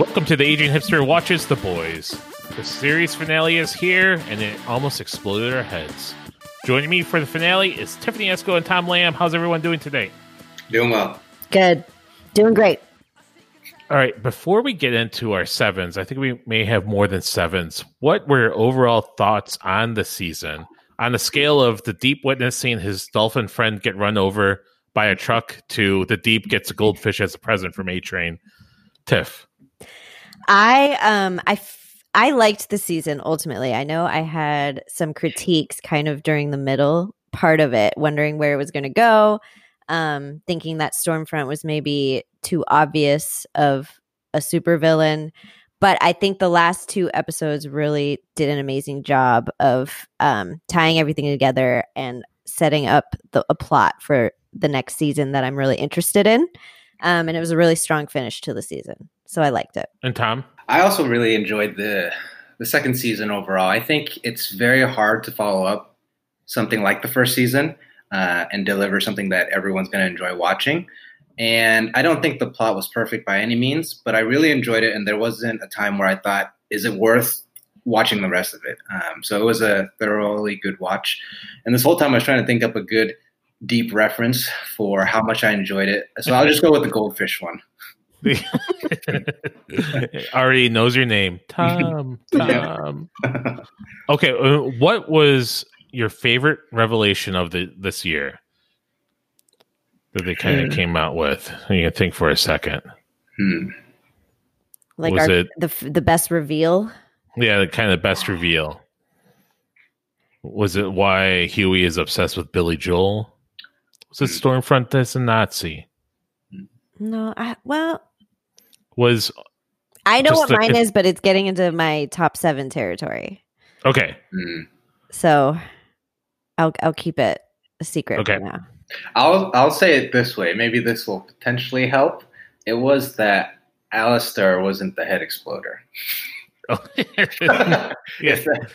Welcome to the Aging Hipster Watches The Boys. The series finale is here, and it almost exploded our heads. Joining me for the finale is Tiffany Esco and Tom Lamb. How's everyone doing today? Doing well. Good. Doing great. All right, before we get into our sevens, I think we may have more than sevens. What were your overall thoughts on the season? On the scale of the deep witnessing his dolphin friend get run over by a truck to the deep gets a goldfish as a present from A Train. Tiff. I um I f- I liked the season ultimately. I know I had some critiques kind of during the middle part of it, wondering where it was going to go, um thinking that Stormfront was maybe too obvious of a supervillain. But I think the last two episodes really did an amazing job of um, tying everything together and setting up the, a plot for the next season that I'm really interested in. Um, and it was a really strong finish to the season. So I liked it. And Tom? I also really enjoyed the the second season overall. I think it's very hard to follow up something like the first season uh, and deliver something that everyone's going to enjoy watching. And I don't think the plot was perfect by any means, but I really enjoyed it. And there wasn't a time where I thought, is it worth watching the rest of it? Um, so it was a thoroughly good watch. And this whole time I was trying to think up a good deep reference for how much I enjoyed it. So I'll just go with the goldfish one. Already knows your name, Tom. Tom. Okay, uh, what was your favorite revelation of the this year that they kind of Hmm. came out with? You can think for a second. Hmm. Like Was our, it- the the best reveal. Yeah, the kind of best reveal. Was it why Hughie is obsessed with Billy Joel? Was it Stormfront that's a Nazi? No, I, well, Was I know what the- mine is, but it's getting into my top seven territory. okay. Hmm. So I'll I'll keep it a secret Okay. for now. I'll I'll say it this way. Maybe this will potentially help. It was that Alastair wasn't the head exploder. if, that,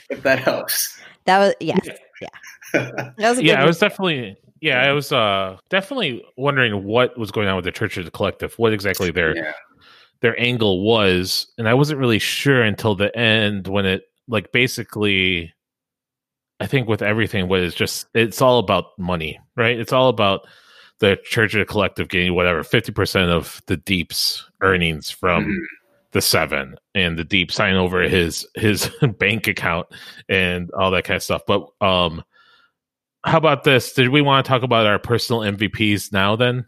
if that helps. That was yes, yeah. That was a good yeah, I was definitely yeah, I was uh definitely wondering what was going on with the Church of the Collective, what exactly their Yeah. Their angle was, and I wasn't really sure until the end when it like basically I think with everything what is just it's all about money, right? It's all about the Church of the Collective getting whatever 50% of the Deep's earnings from Mhm. the seven and the deep sign over his his bank account and all that kind of stuff but um how about this did we want to talk about our personal mvps now then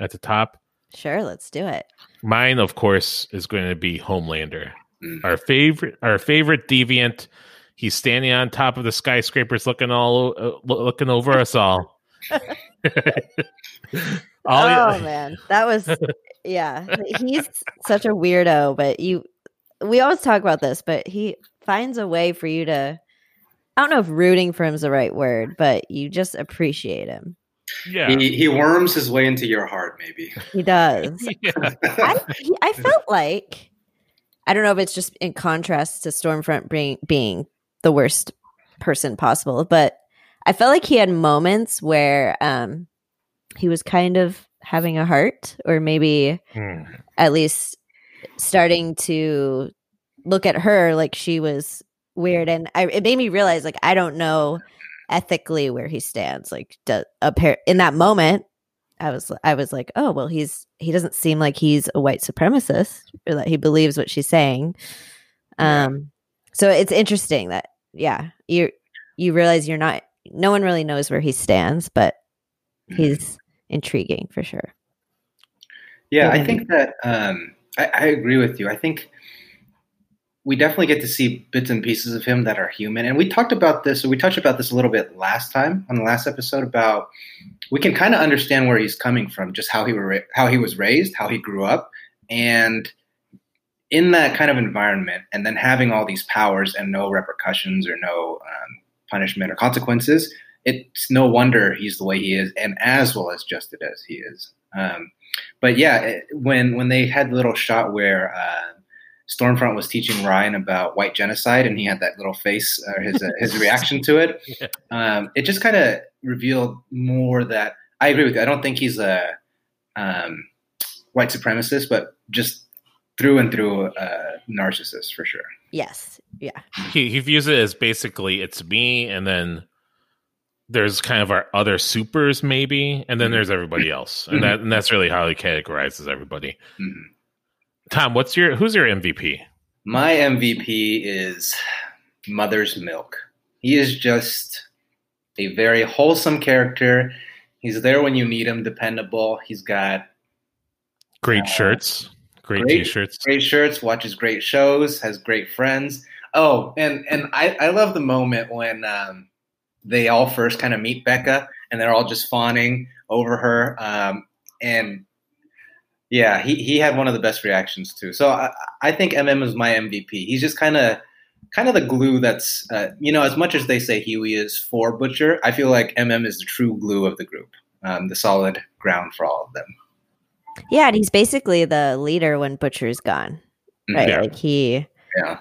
at the top Sure, let's do it. Mine of course is going to be homelander Mm. our favorite our favorite deviant he's standing on top of the skyscrapers looking all uh, looking over us all all oh man, that was yeah. He's such a weirdo, but you. We always talk about this, but he finds a way for you to. I don't know if rooting for him is the right word, but you just appreciate him. Yeah He, he worms his way into your heart, maybe. He does. yeah. I, I felt like I don't know if it's just in contrast to Stormfront being being the worst person possible, but I felt like he had moments where um he was kind of having a heart, or maybe Hmm. at least starting to look at her like she was weird, and I, it made me realize like I don't know ethically where he stands. Like, do, appar- in that moment, I was I was like, oh well, he's he doesn't seem like he's a white supremacist or that he believes what she's saying. Um, so it's interesting that yeah, you you realize you're not. No one really knows where he stands, but Mhm. he's intriguing for sure. Yeah, I think that um, I, I agree with you. I think we definitely get to see bits and pieces of him that are human, and we talked about this. We touched about this a little bit last time on the last episode about we can kind of understand where he's coming from, just how he were how he was raised, how he grew up, and in that kind of environment, and then having all these powers and no repercussions or no um, punishment or consequences. It's no wonder he's the way he is, and as well as justed as he is. Um, but yeah, it- when when they had the little shot where uh, Stormfront was teaching Ryan about white genocide, and he had that little face, or his uh, his reaction to it, Yeah. um, it just kind of revealed more that I agree with you. I don't think he's a um, white supremacist, but just through and through uh, narcissist for sure. Yes. Yeah. He he views it as basically it's me, and then there's kind of our other supers maybe, and then Mhm. there's everybody else, and that and that's really how he categorizes everybody. Mhm. Tom, what's your who's your MVP? My MVP is Mother's Milk. He is just a very wholesome character. He's there when you need him, dependable. He's got Great Uh, shirts, great, great- t-shirts. great shirts, watches great shows, has great friends. Oh, and and I, I love the moment when um, they all first kind of meet Becca and they're all just fawning over her. Um, and yeah, he, he had one of the best reactions too. So I, I think MM is my MVP. He's just kind of kind of the glue that's uh, you know as much as they say Hughie is for Butcher, I feel like MM is the true glue of the group, um, the solid ground for all of them. Yeah, and he's basically the leader when Butcher's gone. Right. Yeah. Like he Yeah.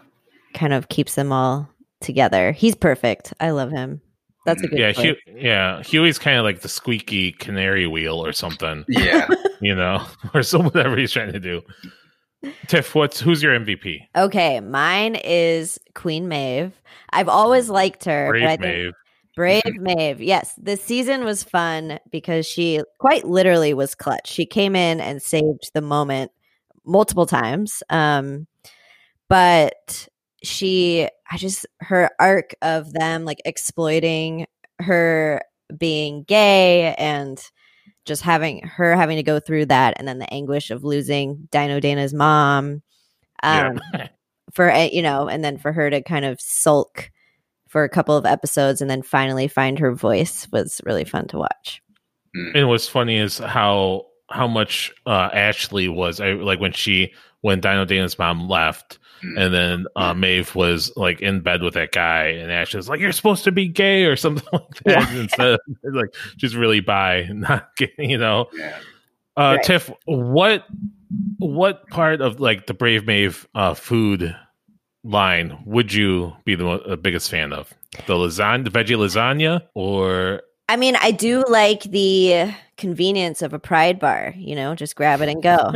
kind of keeps them all together. He's perfect. I love him. That's a good Yeah, choice. Hugh, yeah. Hughie's kind of like the squeaky canary wheel or something, Yeah. you know, or so whatever he's trying to do. Tiff, what's who's your MVP? Okay, mine is Queen Maeve. I've always liked her. but I Brave think Maeve. Brave Maeve. Yes, this season was fun because she quite literally was clutch. She came in and saved the moment multiple times. Um, but she, I just, her arc of them like exploiting her being gay and just having her having to go through that and then the anguish of losing Dino Dana's mom. Um, yeah. for you know and then for her to kind of sulk for a couple of episodes and then finally find her voice was really fun to watch And what's funny is how how much uh, Ashley was I, like when she when Dino Dana's mom left. And then uh, Maeve was like in bed with that guy, and Ashley was like, "You're supposed to be gay" or something like that. Instead, of, like she's really bi, not gay, you know. Yeah. Uh, Right. Tiff, what what part of like the Brave Maeve uh, food line would you be the uh, biggest fan of? The lasagna, the veggie lasagna, or i mean i do like the convenience of a pride bar you know just grab it and go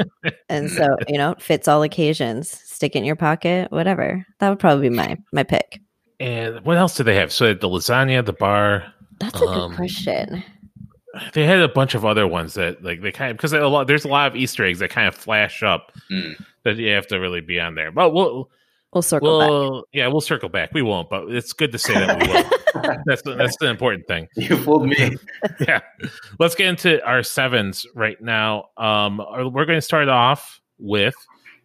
and so you know fits all occasions stick it in your pocket whatever that would probably be my my pick and what else do they have? So the lasagna, the bar. that's a Um, good question They had a bunch of other ones that like they kind of because a lot there's a lot of Easter eggs that kind of flash up Mm. that you have to really be on there. But we'll we'll circle back we'll yeah we'll circle back. We won't, but it's good to say that we will. that's the, that's the important thing. You fooled me. yeah. Let's get into our sevens right now. Um, we're going to start off with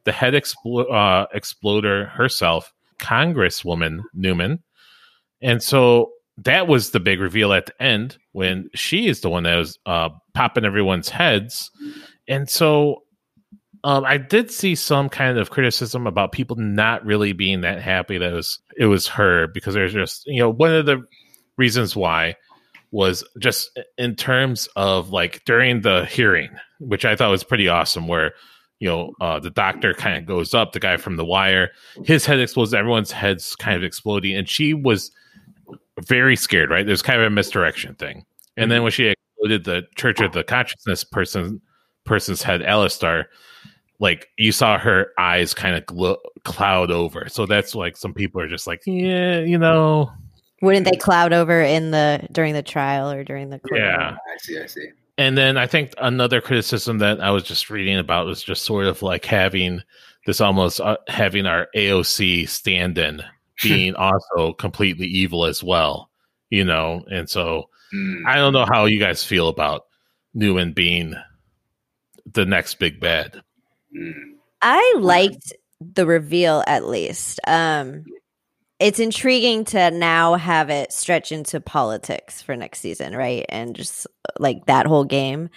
the head explo- uh, exploder herself, Congresswoman Neuman. And so that was the big reveal at the end when she is the one that was uh, popping everyone's heads. And so um, I did see some kind of criticism about people not really being that happy that it was it was her because there's just you know one of the reasons why was just in terms of like during the hearing, which I thought was pretty awesome, where you know uh, the doctor kind of goes up, the guy from the wire, his head explodes, everyone's heads kind of exploding, and she was very scared. Right, there's kind of a misdirection thing, and then when she exploded the Church of the Consciousness person person's head, Alastair, like you saw her eyes kind of glo- cloud over. So that's like some people are just like, yeah, you know, wouldn't they cloud over in the during the trial or during the court yeah. I see. I see. And then I think another criticism that I was just reading about was just sort of like having this almost uh, having our AOC stand in being also completely evil as well, you know. And so Mm. I don't know how you guys feel about Neuman being the next big bad. Mm. I liked the reveal at least. Um it's intriguing to now have it stretch into politics for next season, right? And just like that whole game.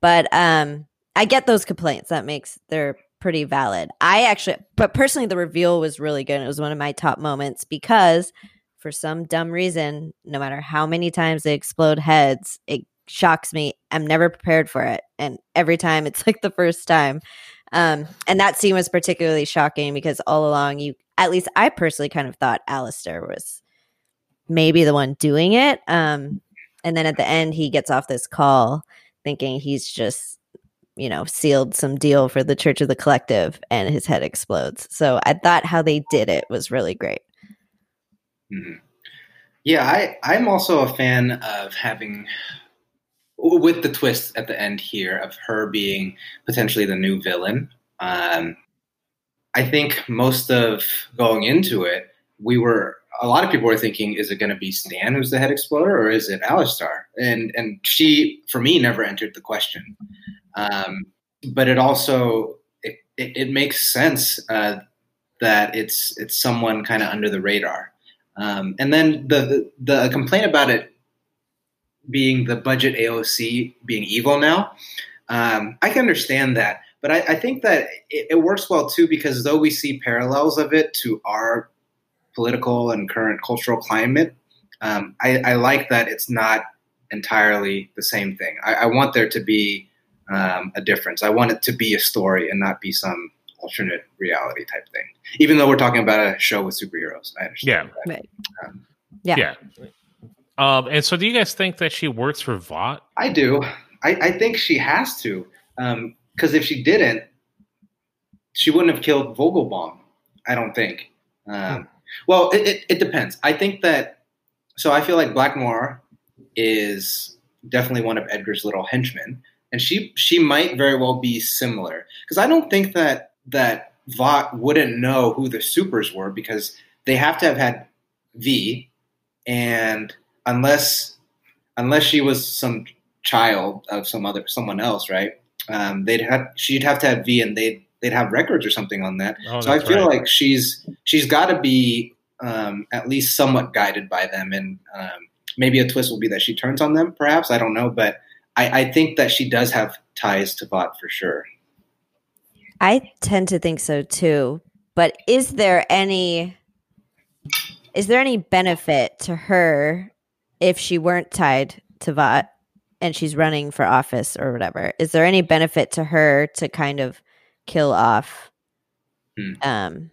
But um I get those complaints. That makes they're pretty valid. I actually but personally the reveal was really good. It was one of my top moments because for some dumb reason, no matter how many times they explode heads, it shocks me. I'm never prepared for it. And every time it's like the first time. Um, and that scene was particularly shocking because all along you at least I personally kind of thought Alastair was maybe the one doing it. Um, and then at the end he gets off this call thinking he's just you know, sealed some deal for the Church of the Collective and his head explodes. So I thought how they did it was really great. Mm-hmm. Yeah, I, I'm also a fan of having, with the twist at the end here, of her being potentially the new villain. Um, I think most of going into it, we were a lot of people were thinking, is it going to be Stan who's the head exploder, or is it Alastair? And and she, for me, never entered the question. Um, but it also it, it, it makes sense uh, that it's it's someone kind of under the radar. Um, and then the, the, the complaint about it being the budget AOC being evil now, um, I can understand that. But I, I think that it, it, works well too because though we see parallels of it to our political and current cultural climate, um, I, I, like that it's not entirely the same thing. I, I want there to be um, a difference. I want it to be a story and not be some alternate reality type thing. Even though we're talking about a show with superheroes, I understand. Yeah, right. um, yeah, yeah. Um, and so, do you guys think that she works for Vought? I do. I, I think she has to, because um, if she didn't, she wouldn't have killed Vogelbaum. I don't think. Um, hmm. Well, it, it, it, depends. I think that. So I feel like Black Noir is definitely one of Edgar's little henchmen, and she she might very well be similar because I don't think that that Vought wouldn't know who the supers were because they have to have had V, and unless unless she was some child of some other someone else, right? Um, they'd have she'd have to have V, and they'd they'd have records or something on that. Oh, so I feel right. like she's she's got to be um, at least somewhat guided by them, and um, maybe a twist will be that she turns on them. Perhaps I don't know, but I, I think that she does have ties to Vought for sure. I tend to think so too. But is there any is there any benefit to her if she weren't tied to Vought and she's running for office or whatever? Is there any benefit to her to kind of kill off hmm. um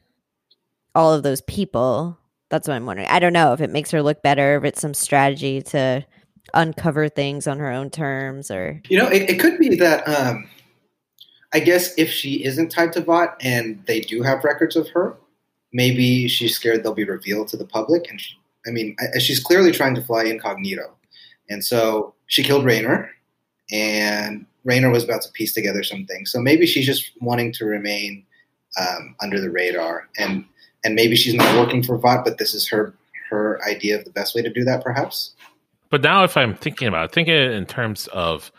all of those people? That's what I'm wondering. I don't know if it makes her look better, if it's some strategy to uncover things on her own terms or you know it, it could be that um I guess if she isn't tied to Vought and they do have records of her, maybe she's scared they'll be revealed to the public. And she, I mean, I, she's clearly trying to fly incognito. And so she killed Raynor, and Raynor was about to piece together something. So maybe she's just wanting to remain um, under the radar, and and maybe she's not working for Vought, but this is her her idea of the best way to do that, perhaps. But now, if I'm thinking about it, thinking in terms of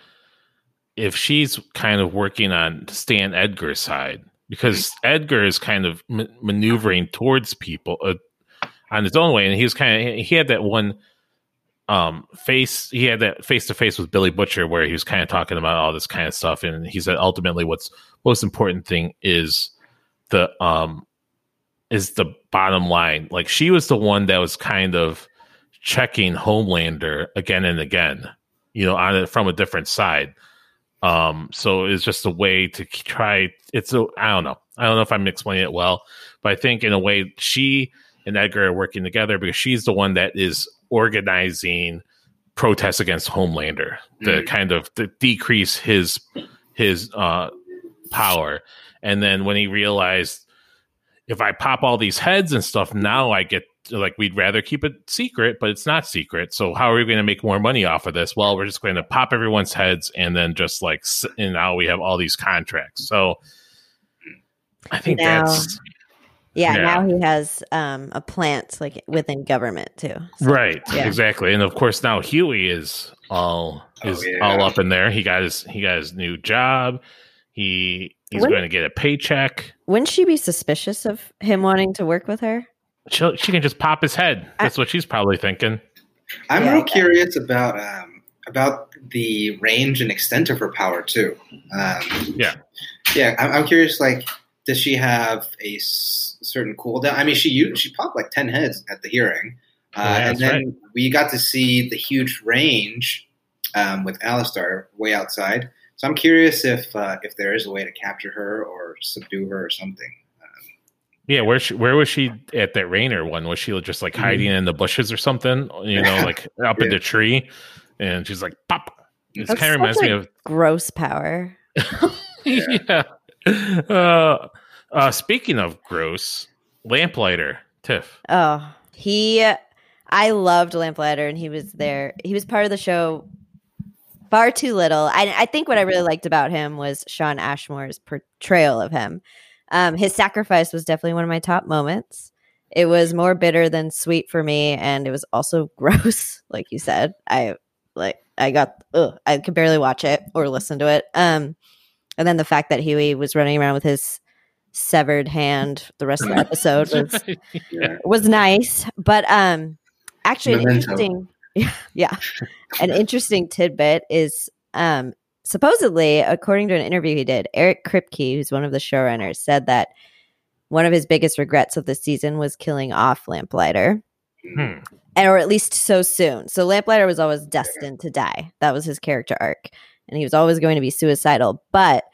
if she's kind of working on Stan Edgar's side, because Edgar is kind of m- maneuvering towards people uh, on his own way, and he was kind of he had that one um face he had that face to face with Billy Butcher where he was kind of talking about all this kind of stuff, and he said ultimately what's most important thing is the um is the bottom line. Like she was the one that was kind of checking Homelander again and again, you know, on it from a different side. Um, so it's just a way to try. It's a I don't know. I don't know if I'm explaining it well, but I think in a way she and Edgar are working together because she's the one that is organizing protests against Homelander to mm. kind of to decrease his his uh, power. And then when he realized if I pop all these heads and stuff, now I get like we'd rather keep it secret, but it's not secret. So how are we going to make more money off of this? Well, we're just going to pop everyone's heads and then just like and now we have all these contracts. So I think now, that's yeah, yeah, Now he has um, a plant like within government too. So, right. Yeah. Exactly. And of course now Hughie is all oh, is yeah. all up in there. He got his he got his new job. He he's going to get a paycheck. Wouldn't she be suspicious of him wanting to work with her? she she can just pop his head. That's I, what she's probably thinking. I'm yeah, real curious about um, about the range and extent of her power too. Um, yeah, yeah. I'm, I'm, curious. Like, does she have a s- certain cooldown? I mean, she used, she popped like ten heads at the hearing, uh, yeah, and then right. we got to see the huge range um, with Alastair way outside. So I'm curious if uh, if there is a way to capture her or subdue her or something. Yeah, where she, where was she at that Raynor one? Was she just like hiding mm-hmm. in the bushes or something? You know, like up yeah. in the tree, and she's like pop. It kind of reminds me of gross power. yeah. Uh, uh, speaking of gross, Lamplighter, Tiff. Oh, he. I loved Lamplighter, and he was there. He was part of the show far too little. I, I think what I really liked about him was Shawn Ashmore's portrayal of him. Um, his sacrifice was definitely one of my top moments. It was more bitter than sweet for me, and it was also gross, like you said. I like I got ugh, I could barely watch it or listen to it. Um, and then the fact that Hughie was running around with his severed hand the rest of the episode was Yeah. was nice, but um, actually, an interesting, yeah, yeah, an interesting tidbit is um, supposedly, according to an interview he did, Eric Kripke, who's one of the showrunners, said that one of his biggest regrets of the season was killing off Lamplighter, Hmm. and, or at least so soon. So Lamplighter was always destined to die. That was his character arc, and he was always going to be suicidal. But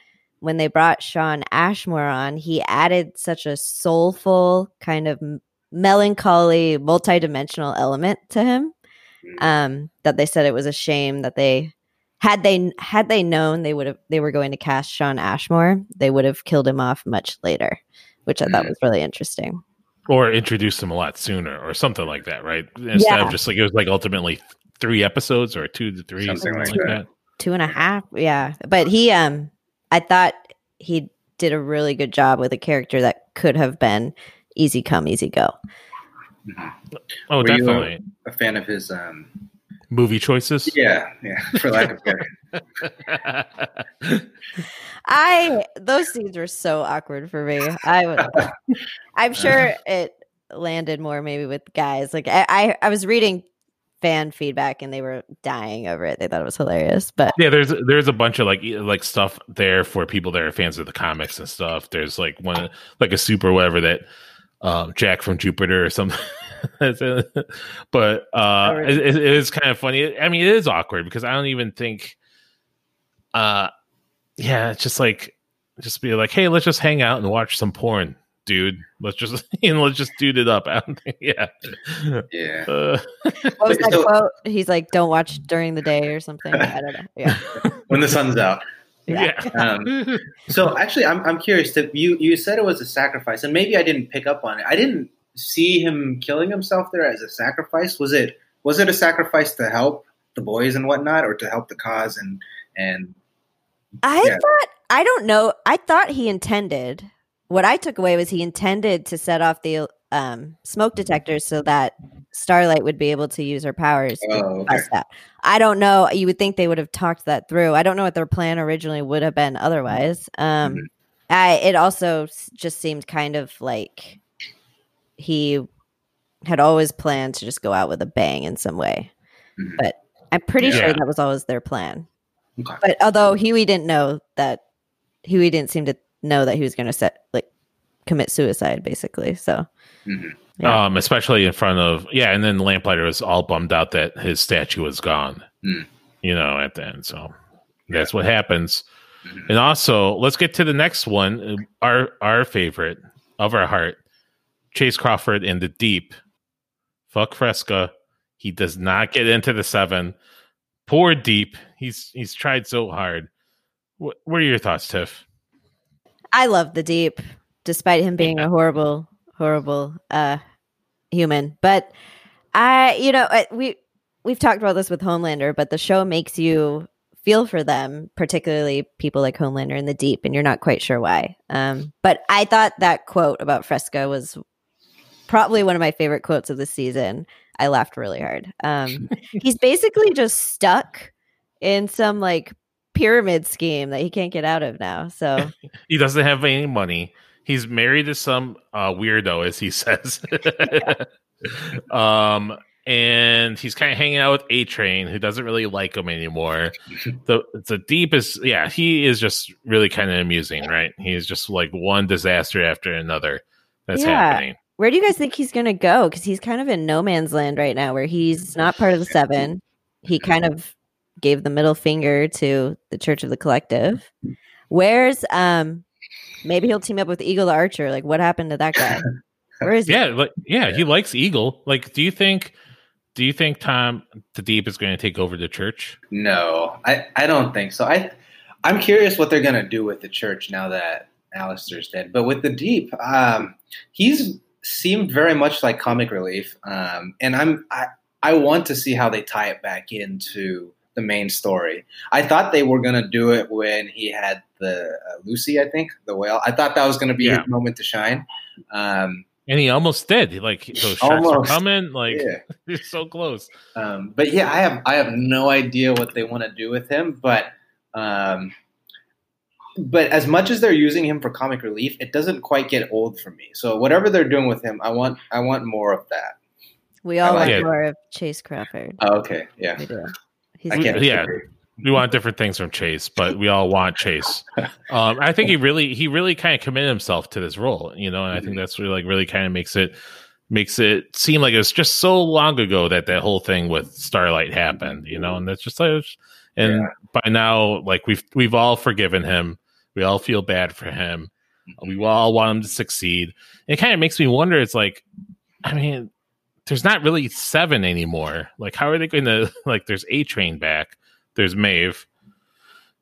when they brought Shawn Ashmore on, he added such a soulful kind of m- melancholy, multidimensional element to him um, that they said it was a shame that they had they had they known they would have they were going to cast Shawn Ashmore, they would have killed him off much later, which I thought Mm. was really interesting. Or introduce him a lot sooner, or something like that, right? Instead Yeah. of just like it was like ultimately three episodes or two to three, Something something, like like that. that. Two and a half, yeah. But he, um, I thought he did a really good job with a character that could have been easy come, easy go. Oh, Were you, definitely. A fan of his um Movie choices. yeah, yeah, for lack of better. I those scenes were so awkward for me. I would, I'm sure it landed more maybe with guys. Like I, I, I was reading fan feedback and they were dying over it. They thought it was hilarious, but yeah, there's there's a bunch of like like stuff there for people that are fans of the comics and stuff. There's like one like a super whatever that um, Jack from Jupiter or something. But uh, it, it is kind of funny. I mean, it is awkward because I don't even think. Uh, yeah, it's just like just be like, hey, let's just hang out and watch some porn, dude. Let's just you know, let's just dude it up. I yeah. Yeah. Uh, what was that So- quote? He's like, "Don't watch during the day" or something. I don't know. Yeah, When the sun's out. Yeah. yeah. Um, So actually, I'm I'm curious. To, you you said it was a sacrifice, and maybe I didn't pick up on it. I didn't see him killing himself there as a sacrifice. Was it was it a sacrifice to help the boys and whatnot, or to help the cause and and I Yeah. thought I don't know. I thought he intended. What I took away was he intended to set off the um, smoke detectors so that Starlight would be able to use her powers Oh, okay. that. I don't know. You would think they would have talked that through. I don't know what their plan originally would have been otherwise. Um, Mhm. I, it also just seemed kind of like he had always planned to just go out with a bang in some way. Mhm. But I'm pretty Yeah. sure that was always their plan. Okay. But although Hughie didn't know that, Hughie didn't seem to know that he was going to set like commit suicide, basically. So Mhm. Yeah. Um, especially in front of yeah, and then Lamplighter was all bummed out that his statue was gone. Mm. You know, at the end. So that's what happens. Mhm. And also, let's get to the next one. Our our favorite of our heart, Chace Crawford in the deep. Fuck Fresca. He does not get into the seven. Poor Deep. He's he's tried so hard. What, what are your thoughts, Tiff? I love the deep, despite him being a horrible, horrible uh, human. But I, you know, I- we we've talked about this with Homelander, but the show makes you feel for them, particularly people like Homelander in the deep, and you're not quite sure why. Um, but I thought that quote about Fresca was probably one of my favorite quotes of the season. I laughed really hard. Um, he's basically just stuck in some like pyramid scheme that he can't get out of now. So He doesn't have any money. He's married to some uh, weirdo, as he says. um, and he's kind of hanging out with A Train, who doesn't really like him anymore. the The deep is, yeah, he is just really kind of amusing, right? He's just like one disaster after another that's Yeah. happening. where do you guys think he's going to go? Because he's kind of in no man's land right now, where he's not part of the seven. He kind of gave the middle finger to the Church of the Collective. Where's um? Maybe he'll team up with Eagle the Archer. Like, what happened to that guy? Where is he? Yeah, like yeah, he likes Eagle. Like, do you think? Do you think Tom the Deep is going to take over the church? No, I, I don't think so. I I'm curious what they're gonna do with the church now that Alastair's dead. But with the Deep, um, he's seemed very much like comic relief, um, and I'm I, I want to see how they tie it back into the main story. I thought they were gonna do it when he had the uh, Lucy, I think, the whale. I thought that was gonna be Yeah. his moment to shine. Um, And he almost did. Like those sharks Almost. were coming. Like yeah. he's so close. Um, but yeah, I have I have no idea what they want to do with him. But um, but as much as they're using him for comic relief, it doesn't quite get old for me. So whatever they're doing with him, I want I want more of that. We all I want like it. more of Chace Crawford. Oh, okay, yeah, We do. He's I can't. Yeah. We want different things from Chase, but we all want Chase. Um, I think he really, he really kind of committed himself to this role, you know, and I think that's really like really kind of makes it makes it seem like it was just so long ago that that whole thing with Starlight happened, you know, and that's just like, and Yeah. by now, like we've we've all forgiven him, we all feel bad for him, we all want him to succeed. It kind of makes me wonder. It's like, I mean, there's not really seven anymore. Like, how are they going to like? There's A Train back. There's Maeve.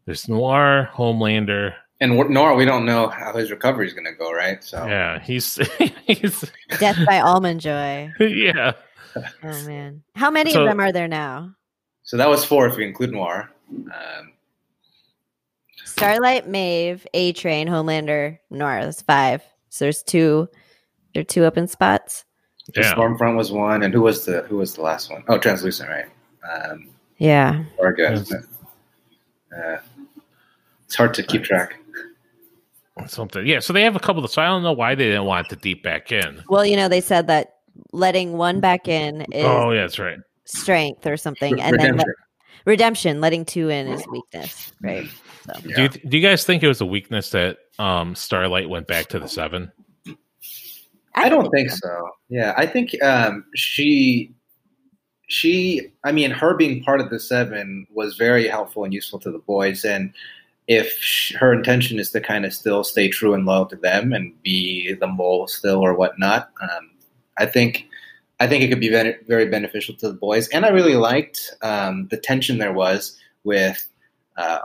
There's Noir, Homelander. And we're- we don't know how his recovery is going to go, right? So Yeah, he's he's Death by Almond Joy. yeah. Oh man, how many So- of them are there now? so that was four if we include Noir. Um, Starlight, Maeve, A Train, Homelander, Noir. That's five. So there's two. There are two open spots. The Yeah. Stormfront was one, and who was the who was the last one? Oh, Translucent, right? Um, Yeah. Orga, Yes. Uh, it's hard to keep track. Something. Yeah. So they have a couple of. So I don't know why they didn't want the deep back in. Well, you know, they said that letting one back in is Oh yeah, that's right. strength or something, Re- and then redemption. let- redemption, letting two in is weakness, right? So Yeah. Do you, do you guys think it was a weakness that um Starlight went back to the seven? I don't think so. Yeah, I think um, she, she. I mean, her being part of the seven was very helpful and useful to the boys. And if sh- her intention is to kind of still stay true and loyal to them and be the mole still or whatnot, um, I think, I think it could be very, very beneficial to the boys. And I really liked um, the tension there was with. Uh,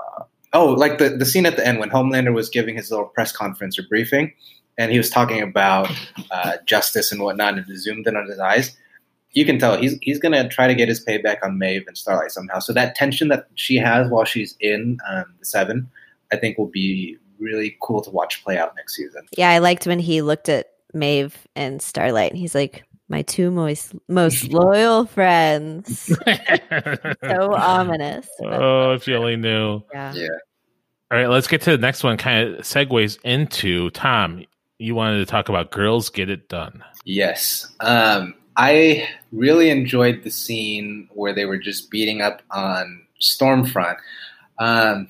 oh, like the the scene at the end when Homelander was giving his little press conference or briefing, and he was talking about uh, justice and whatnot, and it zoomed in on his eyes. You can tell he's he's gonna try to get his payback on Maeve and Starlight somehow. So that tension that she has while she's in um, the Seven, I think will be really cool to watch play out next season. Yeah, I liked when he looked at Maeve and Starlight, and he's like, "My two most most loyal friends." So ominous. oh, if you only knew. yeah. Yeah. All right, let's get to the next one. Kind of segues into Tom. You wanted to talk about girls get it done. Yes. Um, I really enjoyed the scene where they were just beating up on Stormfront. Um,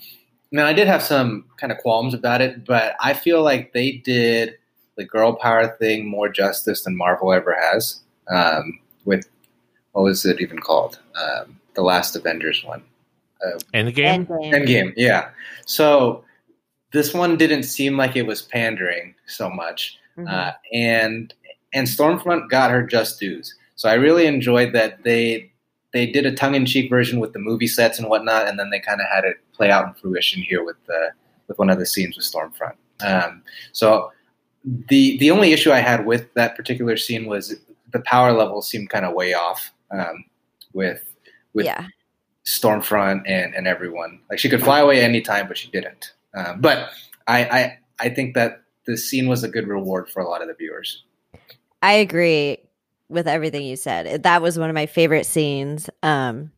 now, I did have some kind of qualms about it, but I feel like they did the girl power thing more justice than Marvel ever has. Um, with what was it even called? Um, the last Avengers one. Endgame. Endgame. Endgame, yeah. So this one didn't seem like it was pandering so much, Mhm. uh, and and Stormfront got her just dues. So I really enjoyed that they they did a tongue in cheek version with the movie sets and whatnot, and then they kind of had it play out in fruition here with the with one of the scenes with Stormfront. Um, so the the only issue I had with that particular scene was the power level seemed kind of way off um, with with yeah. Stormfront and, and everyone. Like she could fly away anytime, but she didn't. Um, but I, I I think that the scene was a good reward for a lot of the viewers. I agree with everything you said. That was one of my favorite scenes. Um,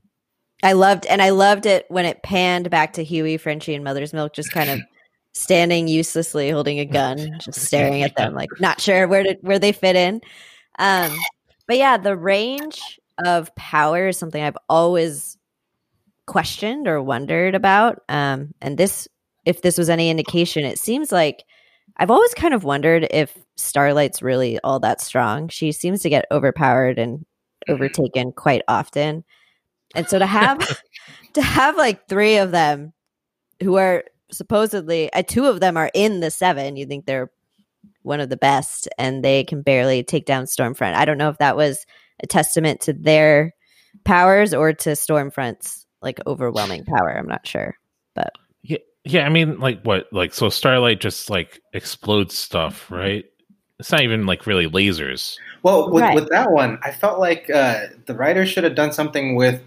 I loved, and I loved it when it panned back to Hughie, Frenchie, and Mother's Milk, just kind of standing uselessly, holding a gun, just staring at them, like not sure where to where they fit in. Um, but yeah, the range of power is something I've always questioned or wondered about. Um, and this, if this was any indication, it seems like I've always kind of wondered if Starlight's really all that strong. She seems to get overpowered and overtaken quite often. And so to have to have like three of them who are supposedly uh, two of them are in the seven, you think they're one of the best and they can barely take down Stormfront. I don't know if that was a testament to their powers or to Stormfront's like overwhelming power. I'm not sure. But Yeah, Yeah, I mean, like what? Like so, Starlight just like explodes stuff, right? It's not even like really lasers. Well, with, Right. with that one, I felt like uh, the writer should have done something with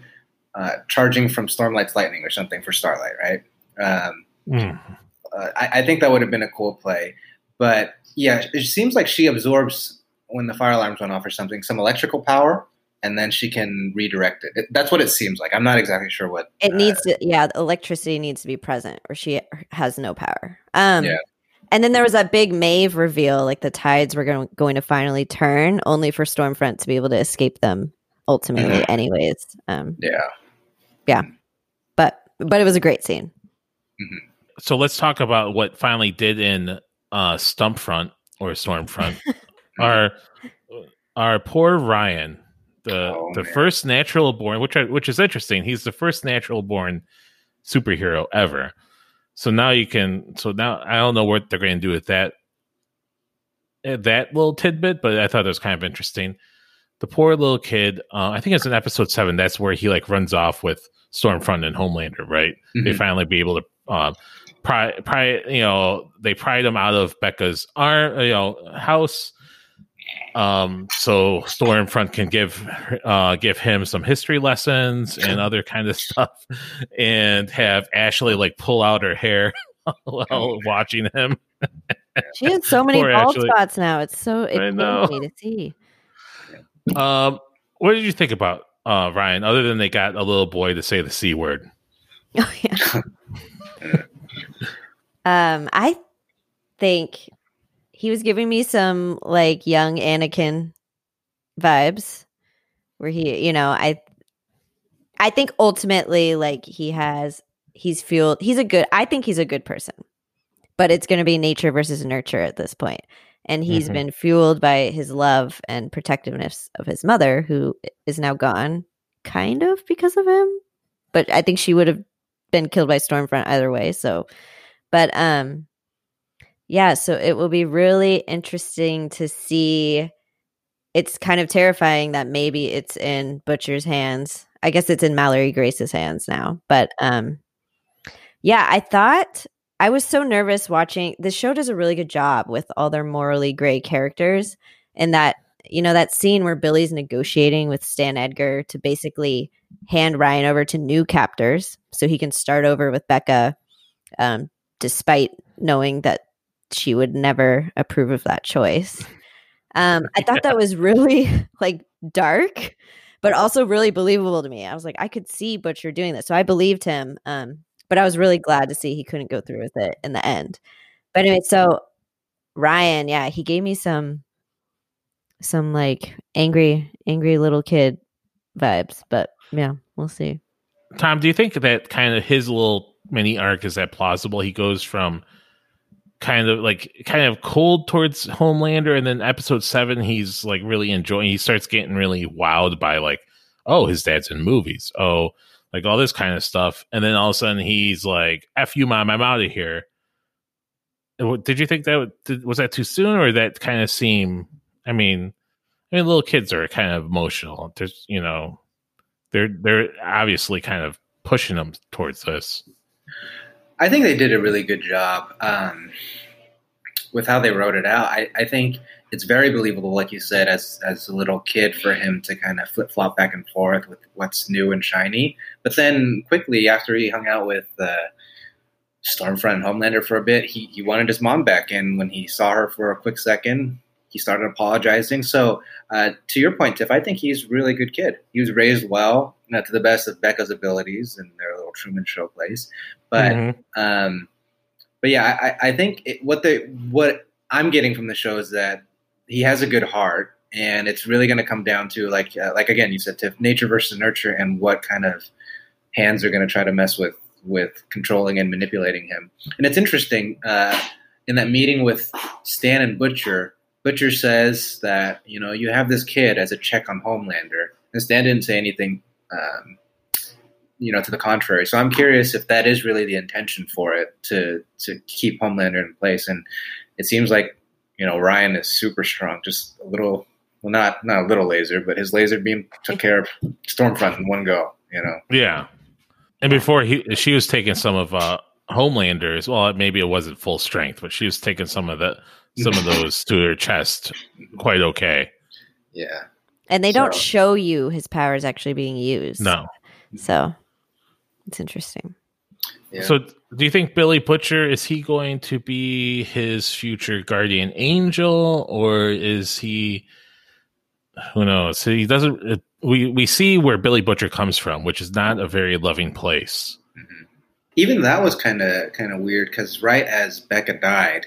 uh, charging from Stormlight's lightning or something for Starlight, right? Um, Mm. uh, I, I think that would have been a cool play. But yeah, it seems like she absorbs when the fire alarms went off or something, some electrical power, and then she can redirect it. it that's what it seems like. I'm not exactly sure what. It uh, needs to, yeah, electricity needs to be present, or she has no power. Um, Yeah. And then there was that big Maeve reveal, like the tides were going, going to finally turn, only for Stormfront to be able to escape them ultimately, Mhm. anyways. Um, Yeah. Yeah, but but it was a great scene. So let's talk about what finally did in uh, Stumpfront or Stormfront. our our poor Ryan, the Oh, the man. first natural born, which I, which is interesting. He's the first natural born superhero ever. So now you can. So now I don't know what they're going to do with that eh, that little tidbit, but I thought it was kind of interesting. The poor little kid. Uh, I think it's in episode seven. That's where he like runs off with Stormfront and Homelander, right? They Mhm. finally be able to uh, pry, pry, you know, they pried him out of Becca's arm, you know, house. Um, so Stormfront can give uh, give him some history lessons and other kind of stuff, and have Ashley like pull out her hair while watching him. She has so many Poor bald Ashley. spots now. It's so it I me to see. Um, what did you think about uh, Ryan? Other than they got a little boy to say the c word. Oh yeah. um, I think he was giving me some like young Anakin vibes, where he, you know, I, I think ultimately like he has, he's fueled. He's a good. I think he's a good person, but it's going to be nature versus nurture at this point. And he's Mhm. been fueled by his love and protectiveness of his mother, who is now gone, kind of because of him. But I think she would have been killed by Stormfront either way. So, but um, yeah. So it will be really interesting to see. It's kind of terrifying that maybe it's in Butcher's hands. I guess it's in Mallory Grace's hands now. But um, yeah, I thought I was so nervous watching. The show does a really good job with all their morally gray characters, and that you know that scene where Billy's negotiating with Stan Edgar to basically hand Ryan over to new captors so he can start over with Becca, um, despite knowing that she would never approve of that choice. Um, I thought that was really like dark, but also really believable to me. I was like, I could see Butcher doing this, so I believed him. Um, but I was really glad to see he couldn't go through with it in the end. But anyway, so Ryan, yeah, he gave me some some like angry, angry little kid vibes. But yeah, we'll see. Tom, do you think that kind of his little mini arc is that plausible? He goes from kind of like kind of cold towards Homelander, and then episode seven, he's like really enjoying. He starts getting really wowed by like, oh, his dad's in movies. Oh, like all this kind of stuff, and then all of a sudden he's like, "F you, mom, I'm out of here." Did you think that was that too soon, or that kind of seem? I mean, I mean, little kids are kind of emotional. There's, you know, they're they're obviously kind of pushing them towards this. I think they did a really good job um, with how they wrote it out. I, I think it's very believable, like you said, as as a little kid for him to kind of flip flop back and forth with what's new and shiny. But then quickly after he hung out with uh, Stormfront and Homelander for a bit, he he wanted his mom back, and when he saw her for a quick second, he started apologizing. So uh, to your point, Tiff, I think he's a really good kid. He was raised well, you know, to the best of Becca's abilities in their little Truman Show place, but. Mhm. Um, but yeah, I, I think it, what the what I'm getting from the show is that he has a good heart, and it's really going to come down to like uh, like again you said, Tiff, nature versus nurture, and what kind of hands are going to try to mess with with controlling and manipulating him. And it's interesting uh, in that meeting with Stan and Butcher. Butcher says that you know you have this kid as a check on Homelander, and Stan didn't say anything. Um, you know, to the contrary. So I'm curious if that is really the intention for it to to keep Homelander in place. And it seems like you know Ryan is super strong, just a little, well, not not a little laser, but his laser beam took care of Stormfront in one go. You know, Yeah, and before he, she was taking some of uh, Homelander's. Well, maybe it wasn't full strength, but she was taking some of the some of those to her chest quite okay. Yeah. And they don't show you his powers actually being used. No. So it's interesting. Yeah. So, do you think Billy Butcher is he going to be his future guardian angel, or is he? Who knows? He doesn't. It, we we see where Billy Butcher comes from, which is not a very loving place. Mhm. Even that was kind of kind of weird because right as Becca died,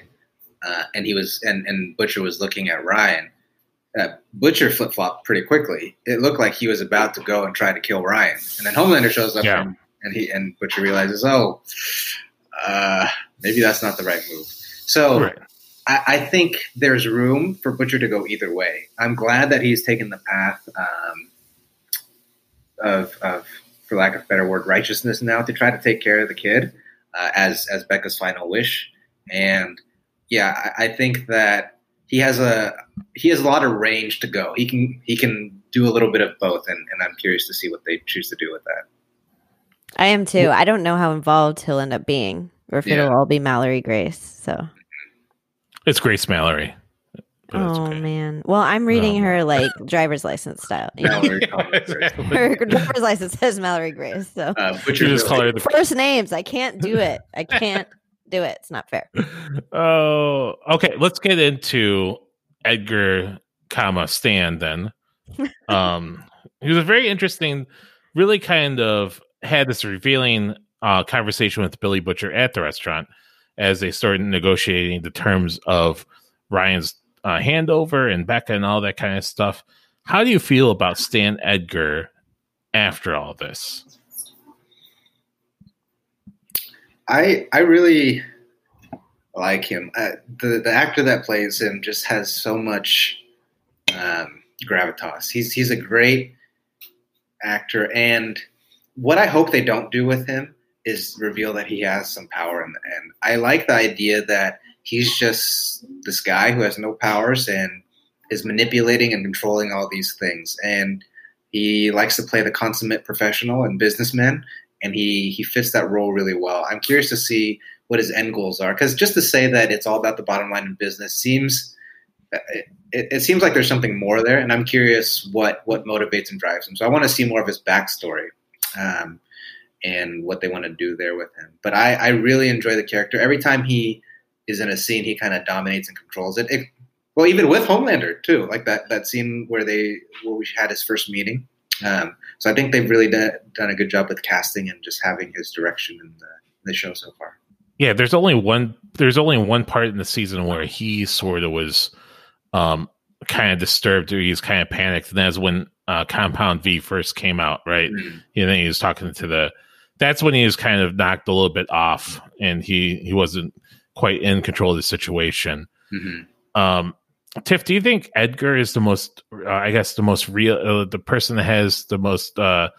uh, and he was and and Butcher was looking at Ryan, uh, Butcher flip flopped pretty quickly. It looked like he was about to go and try to kill Ryan, and then Homelander shows up Yeah. and, and he and Butcher realizes, oh, uh, maybe that's not the right move. So Right. I, I think there's room for Butcher to go either way. I'm glad that he's taken the path um, of, of, for lack of a better word, righteousness now to try to take care of the kid uh, as as Becca's final wish. And yeah, I, I think that he has a he has a lot of range to go. He can he can do a little bit of both, and, and I'm curious to see what they choose to do with that. I am too. I don't know how involved he'll end up being, or if Yeah. it'll all be Mallory Grace. So, It's Grace Mallory. But oh okay. man. Well, I'm reading Oh, her like driver's license style. You know? Mallory Yeah, exactly. her driver's license says Mallory Grace. So Uh, You just call really- her the first names, I can't do it. I can't do it. It's not fair. Oh, okay. Let's get into Edgar, comma Stan. Then, um, he was a very interesting. Really, kind of had this revealing uh, conversation with Billy Butcher at the restaurant as they started negotiating the terms of Ryan's uh, handover and Becca and all that kind of stuff. How do you feel about Stan Edgar after all this? I I really like him. Uh, the the actor that plays him just has so much um, gravitas. He's he's a great actor, and what I hope they don't do with him is reveal that he has some power. And, and I like the idea that he's just this guy who has no powers and is manipulating and controlling all these things. And he likes to play the consummate professional and businessman and he he fits that role really well. I'm curious to see what his end goals are because just to say that it's all about the bottom line in business seems it, it, seems like there's something more there, and I'm curious what what motivates and drives him. So I want to see more of his backstory. Um, and what they want to do there with him. But I, I really enjoy the character. Every time he is in a scene, he kind of dominates and controls it. it. Well, even with Homelander too, like that that scene where they where we had his first meeting. Um, so I think they've really done, done a good job with casting and just having his direction in the, the show so far. Yeah, there's only one. There's only one part in the season where he sort of was, um, kind of disturbed or he's kind of panicked, and that's when uh, Compound V first came out, right? Mm. And then he was talking to the. That's when he was kind of knocked a little bit off, and he he wasn't quite in control of the situation. Mhm. Um, Tiff, do you think Edgar is the most? Uh, I guess the most real, uh, the person that has the most, uh,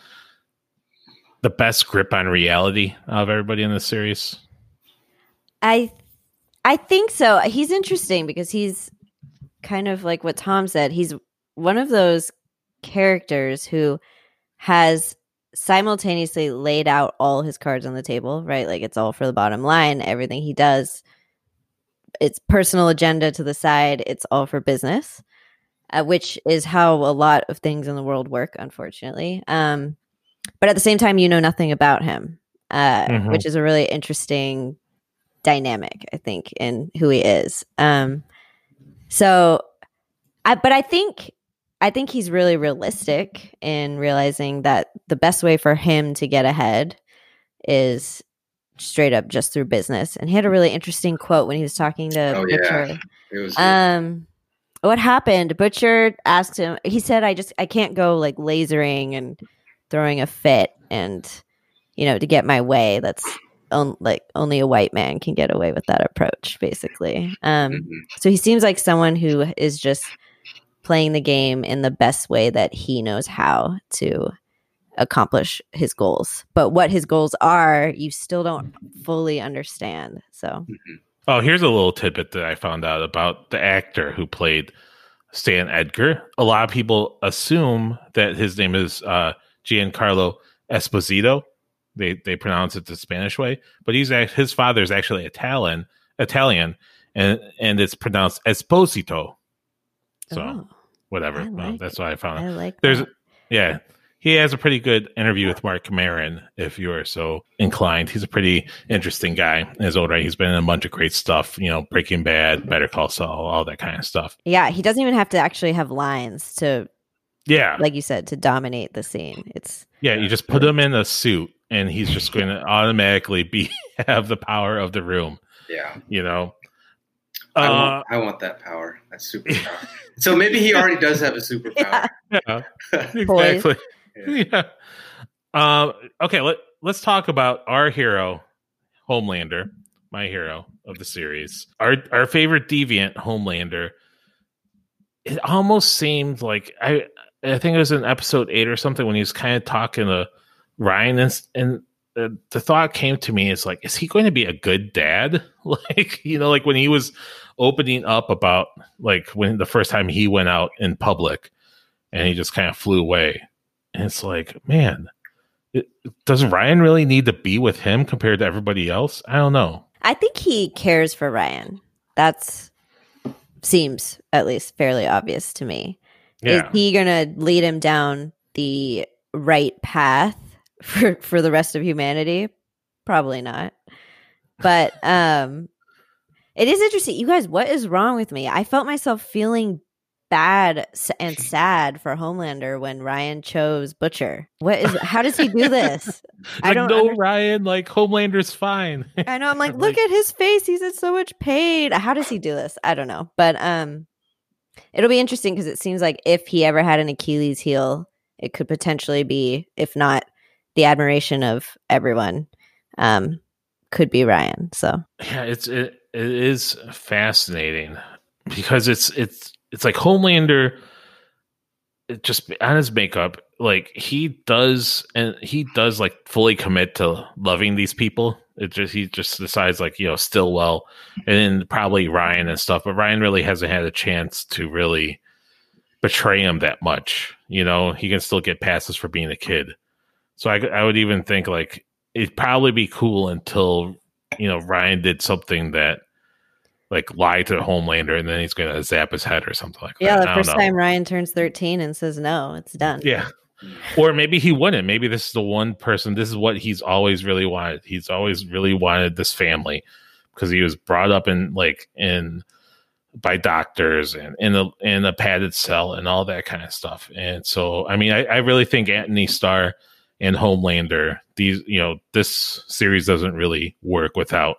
the best grip on reality of everybody in the series. I I think so. He's interesting because he's kind of like what Tom said. He's one of those characters who has simultaneously laid out all his cards on the table, right? Like it's all for the bottom line. Everything he does, it's personal agenda to the side. It's all for business, uh, which is how a lot of things in the world work, unfortunately. Um, but at the same time, you know nothing about him, uh, Mhm. which is a really interesting dynamic, I think, in who he is. Um, so, I but I think I think he's really realistic in realizing that the best way for him to get ahead is straight up just through business. And he had a really interesting quote when he was talking to Oh, yeah. Butcher. Was Um, what happened? Butcher asked him. He said, "I just I can't go like lasering and throwing a fit, and you know, to get my way. That's on, like only a white man can get away with that approach, basically." Um, Mhm. so he seems like someone who is just playing the game in the best way that he knows how to accomplish his goals. But what his goals are, you still don't fully understand. So Oh, here's a little tidbit that I found out about the actor who played Stan Edgar. A lot of people assume that his name is uh, Giancarlo Esposito, They they pronounce it the Spanish way, but he's his father is actually Italian, Italian, and and it's pronounced Esposito. So Oh, whatever. I Well, that's what I found. I like There's that. yeah. He has a pretty good interview with Marc Maron, if you are so inclined. He's a pretty interesting guy in his own right. He's been in a bunch of great stuff, you know, Breaking Bad, Better Call Saul, all that kind of stuff. Yeah, he doesn't even have to actually have lines to, Yeah. like you said, to dominate the scene. It's Yeah, you just put him in a suit and he's just going to automatically be have the power of the room, Yeah. you know. I, Uh, want, I want that power. That superpower. so maybe he already does have a superpower. Yeah. yeah, exactly. Yeah. Um, okay, let, let's talk about our hero, Homelander, my hero of the series. Our our favorite deviant, Homelander. It almost seemed like I I think it was in episode eight or something when he was kind of talking to Ryan and and the, the thought came to me is like, is he going to be a good dad? Like, you know, like when he was opening up about like when the first time he went out in public and he just kind of flew away. And it's like, man, it, does Ryan really need to be with him compared to everybody else? I don't know. I think he cares for Ryan. That's seems at least fairly obvious to me. Yeah. Is he gonna lead him down the right path for for the rest of humanity? Probably not. But um it is interesting. You guys, what is wrong with me? I felt myself feeling bad and sad for Homelander when Ryan chose Butcher. What is how does he do this? I like, don't know. Ryan, like Homelander's fine. I know. I'm like, Like- look at his face. He's in so much pain. How does he do this? I don't know. But um, it'll be interesting because it seems like if he ever had an Achilles heel, it could potentially be, if not the admiration of everyone, um, could be Ryan. So yeah, it's it, it is fascinating because it's it's it's like Homelander it just on his makeup, like he does and he does like fully commit to loving these people. It just he just decides like, you know, still well and then probably Ryan and stuff, but Ryan really hasn't had a chance to really betray him that much. You know, he can still get passes for being a kid. So I, I would even think like it'd probably be cool until you know Ryan did something that like lie to Homelander and then he's gonna zap his head or something like yeah, that. the I first know. time Ryan turns 13 and says no, it's done. Yeah. Or maybe he wouldn't. Maybe this is the one person. This is what he's always really wanted. He's always really wanted this family because he was brought up in like in by doctors and in a in a padded cell and all that kind of stuff. And so, I mean, I, I really think Anthony Starr and Homelander. These, you know, this series doesn't really work without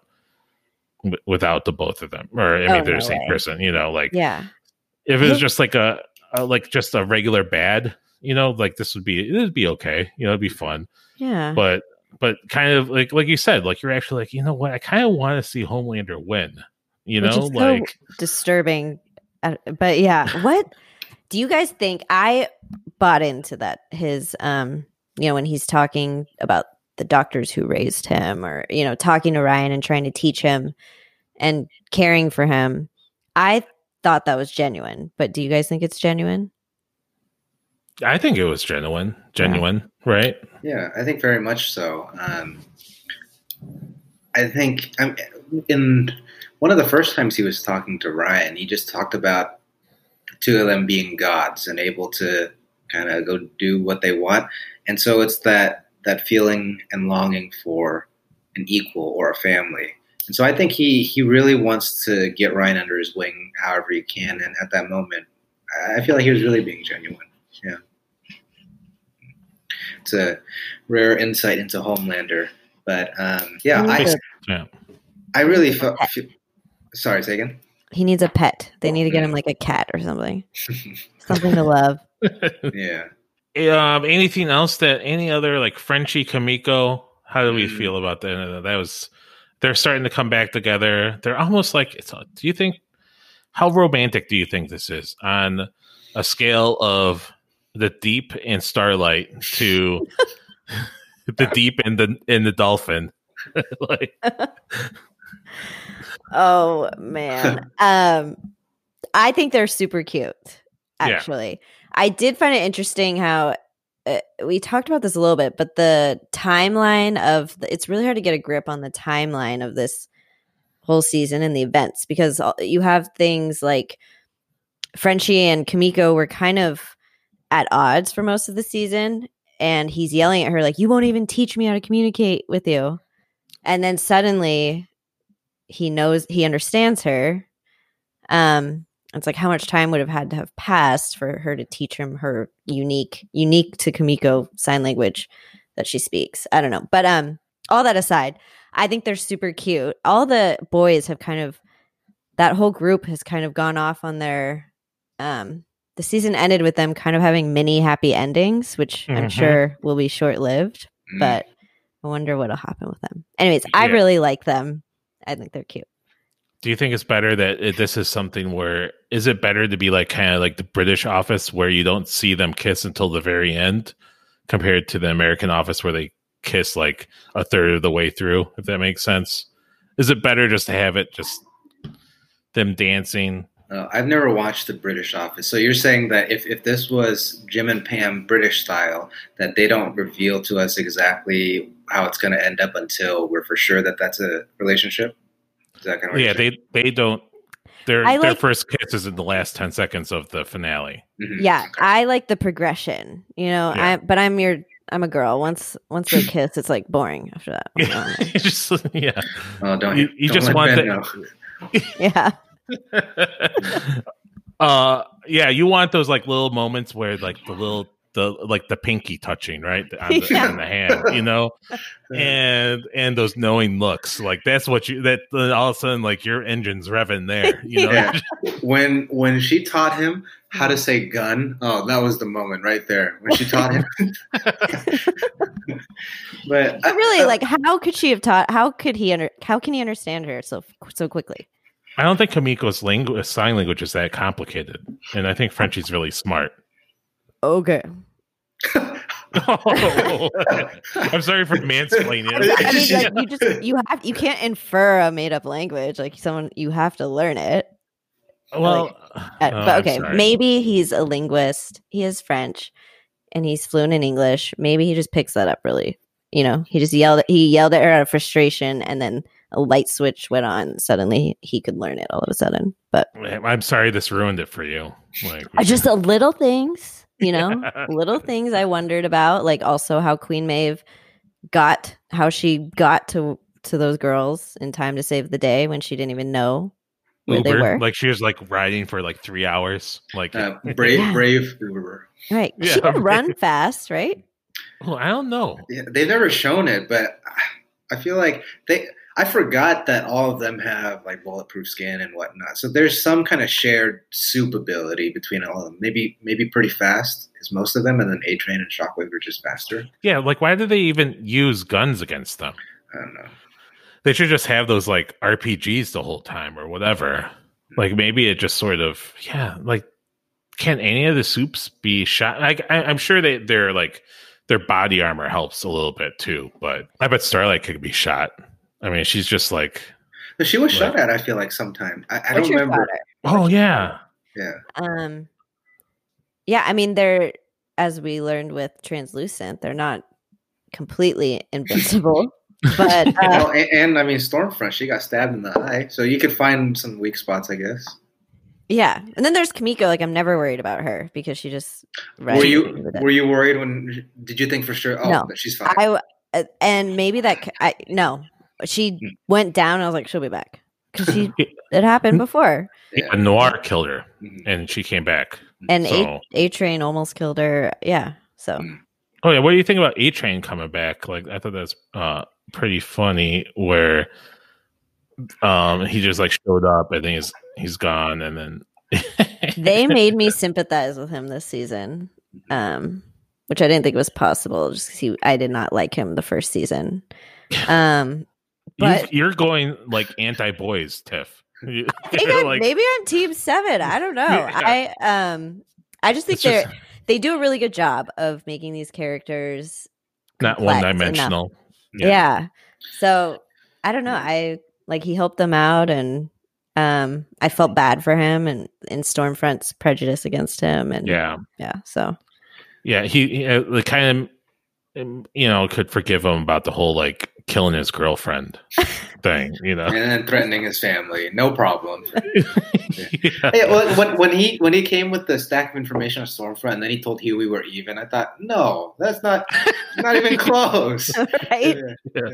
w- without the both of them. Or I mean, Oh, they're no the same way. person. You know, like Yeah. if it was just like a, a like just a regular bad you know like this would be it'd be okay you know it'd be fun Yeah. but but kind of like like you said like you're actually like you know what i kind of want to see homelander win you Which know is so like disturbing. Uh, But yeah, what do you guys think? I bought into that. His, um, you know, when he's talking about the doctors who raised him, or you know, talking to Ryan and trying to teach him and caring for him. I thought that was genuine, but do you guys think it's genuine? i think it was genuine genuine right Yeah, I think very much so. Um, I think I'm, in one of the first times he was talking to Ryan, he just talked about two of them being gods and able to kind of go do what they want, and so it's that that feeling and longing for an equal or a family. And so I think he he really wants to get Ryan under his wing however he can, and at that moment, I feel like he was really being genuine. Yeah. It's a rare insight into Homelander. But um, yeah, He I, yeah I really felt. Sorry, say again. he needs a pet. They need to get him like a cat or something, something to love. yeah. Um anything else that any other like frenchie kimiko how do we Mm. feel about that that was they're starting to come back together they're almost like it's do you think how romantic do you think this is on a scale of the deep and starlight to the deep and the in the dolphin like Oh man. um I think they're super cute. Yeah. I did find it interesting how uh, we talked about this a little bit, but the timeline of the, it's really hard to get a grip on the timeline of this whole season and the events because you have things like Frenchie and Kimiko were kind of at odds for most of the season, and he's yelling at her like, "You won't even teach me how to communicate with you," and then suddenly he knows he understands her. Um, it's like how much time would have had to have passed for her to teach him her unique, unique to Kimiko sign language that she speaks. I don't know, but um, all that aside, I think they're super cute. All the boys have kind of that whole group has kind of gone off on their um the season ended with them kind of having mini happy endings, which I'm Mhm. sure will be short lived, Mm. but I wonder what'll happen with them. Anyways, I really like them. I think they're cute. Do you think it's better that this is something where is it better to be like kind of like the British office where you don't see them kiss until the very end compared to the American office where they kiss like a third of the way through, if that makes sense? Is it better just to have it just them dancing? Uh, I've never watched the British Office, so you're saying that if, if this was Jim and Pam British style, that they don't reveal to us exactly how it's going to end up until we're for sure that that's a relationship. Is that kind of Yeah, they they don't their I their like- first kiss is in the last 10 seconds of the finale. Mhm. Yeah, I like the progression. You know, Yeah. I but I'm your I'm a girl. Once once they kiss, it's like boring after that. Yeah, you just yeah. Oh, don't You, you don't just want Ben that. yeah. uh yeah you want those like little moments where like the little the like the pinky touching right on the, Yeah. on the hand you know and and those knowing looks like that's what you that uh, all of a sudden like your engine's revving there you know Yeah. when when she taught him how to mm. say gun, oh, that was the moment right there when she taught him. but But really, uh, like, how could she have taught? How could he under? How can he understand her so so quickly? i don't think kimiko's language sign language is that complicated and i think frenchie's really smart Okay. i'm sorry for mansplaining I mean, like, you just you have you can't infer a made up language. Like someone, you have to learn it. well Uh, oh, but okay, maybe he's a linguist. He is French, and he's fluent in English. Maybe he just picks that up really. You know, he just yelled. He yelled at her out of frustration, and then a light switch went on. Suddenly, he could learn it all of a sudden. But i'm sorry this ruined it for you like Uh, just a little things, you know, little things I wondered about, like also how Queen Maeve got how she got to to those girls in time to save the day when she didn't even know where they were. Like she was like riding for like three hours. Like, uh, brave, Yeah. brave Uber. right? Yeah, she could right. run fast, right? well, I don't know. Yeah, they've never shown it, but I feel like they. I forgot that all of them have like bulletproof skin and whatnot. So there's some kind of shared soup ability between all of them. Maybe maybe pretty fast is most of them, and then A Train and Shockwave are just faster. Yeah, like why do they even use guns against them? I don't know. They should just have those like RPGs the whole time or whatever. Like maybe it just sort of yeah. Like can any of the soups be shot? Like I, I'm sure they they're like their body armor helps a little bit too, but I bet Starlight could be shot. I mean, she's just like But she was Right. shot at. I feel like sometime. I, I don't remember. thought? oh yeah. Yeah. Um, yeah, I mean, they're as we learned with translucent, they're not completely invincible, but uh, Well, and, and I mean, Stormfront, she got stabbed in the eye, so you could find some weak spots, I guess. yeah. And then there's Kimiko. Like I'm never worried about her because she just were you were you worried when? Did you think for sure? Oh, No. she's fine. I w- uh, and maybe that I no, she Hmm. went down. I was like, she'll be back because she it happened before. yeah. A noir killed her Mhm. and she came back. And So- A A Train almost killed her. Yeah. So Mm. Oh yeah, what do you think about A Train coming back? Like I thought that's uh pretty funny where um he just like showed up and then he's he's gone and then they made me sympathize with him this season, um, which I didn't think was possible. Just 'cause he, I did not like him the first season. Um, but you, are going like anti boys, Tiff. You- maybe, you're I'm, like, maybe I'm Team Seven. I don't know. Yeah. I um, I just think they're they do a really good job of making these characters not one dimensional. Yeah. So I don't know. I like he helped them out and um I felt bad for him and in Stormfront's prejudice against him and Yeah. yeah. So yeah, he, he uh, the kind of um, you know could forgive him about the whole like killing his girlfriend thing, you know, and then threatening his family, no problem. yeah. Hey, when, when he when he came with the stack of information on Stormfront, and then he told Hughie we were even, I thought, no, that's not not even close. right? yeah.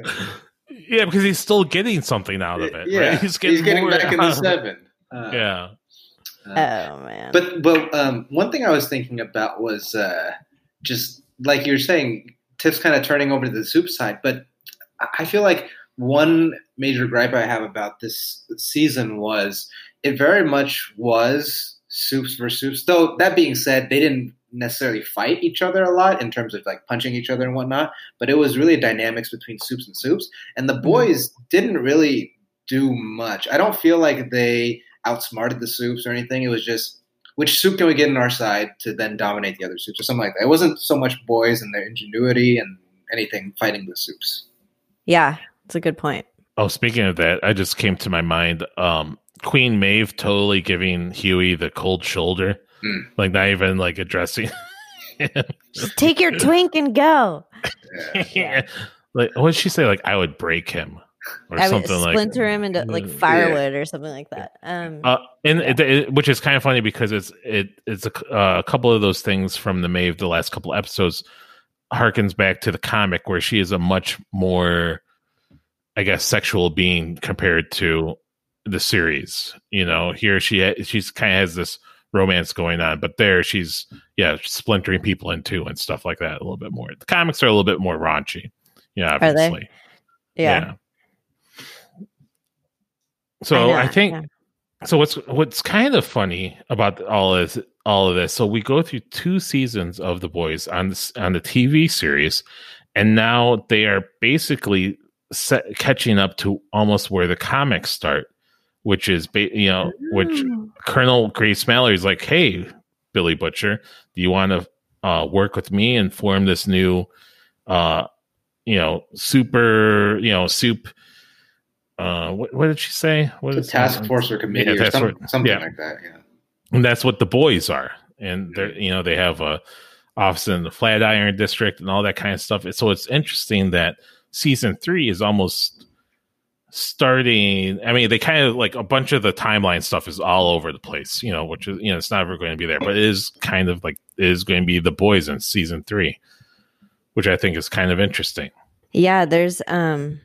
Yeah, because he's still getting something out of it. Yeah, right? he's getting, more back in the out of it. seven. Uh, Yeah, uh, Oh man. But but um, one thing I was thinking about was uh, just like you're saying, Tiff's kind of turning over to the soup side. But I- feel like one major gripe I have about this season was it very much was soups versus soups. Though that being said, they didn't necessarily fight each other a lot in terms of like punching each other and whatnot. But it was really a dynamics between soups and soups, and the mm. boys didn't really do much. I don't feel like they outsmarted the soups or anything. It was just which soup can we get in our side to then dominate the other soups or something like that. It wasn't so much boys and their ingenuity and anything fighting the soups. Yeah, it's a good point. Oh, speaking of that, I just came to my mind. Um, Queen Maeve totally giving Hughie the cold shoulder, Hmm. like not even like addressing. Just take your twink and go. Yeah. yeah. Like what did she say? Like I would break him or I would something like. splinter him into like Yeah. firewood or something like that. Um, Uh, and it, it, which is kind of funny because it's it it's a, c- uh, a couple of those things from the Maeve the last couple episodes harkens back to the comic where she is a much more I guess sexual being compared to the series. You know, here she she's kind of has this romance going on, but there she's yeah splintering people in two and stuff like that a little bit more. The comics are a little bit more raunchy. Yeah, Are they? obviously. yeah. So know, I think yeah. so what's what's kind of funny about all this, all of this so we go through two seasons of the boys on this, on the tv series and now they are basically set, catching up to almost where the comics start which is ba- you know which Ooh. colonel grace mallory's like hey billy butcher do you want to uh, work with me and form this new uh you know super you know soup uh what, what did she say what The is task force or committee Yeah, or task some, something Yeah. like that. Yeah. And that's what the boys are. And they're you know they have a office in the flatiron district and all that kind of stuff. So it's interesting that season three is almost starting i mean they kind of like a bunch of the timeline stuff is all over the place you know which is you know it's never going to be there but it is kind of like it is going to be the boys in season three which i think is kind of interesting. Yeah, there's um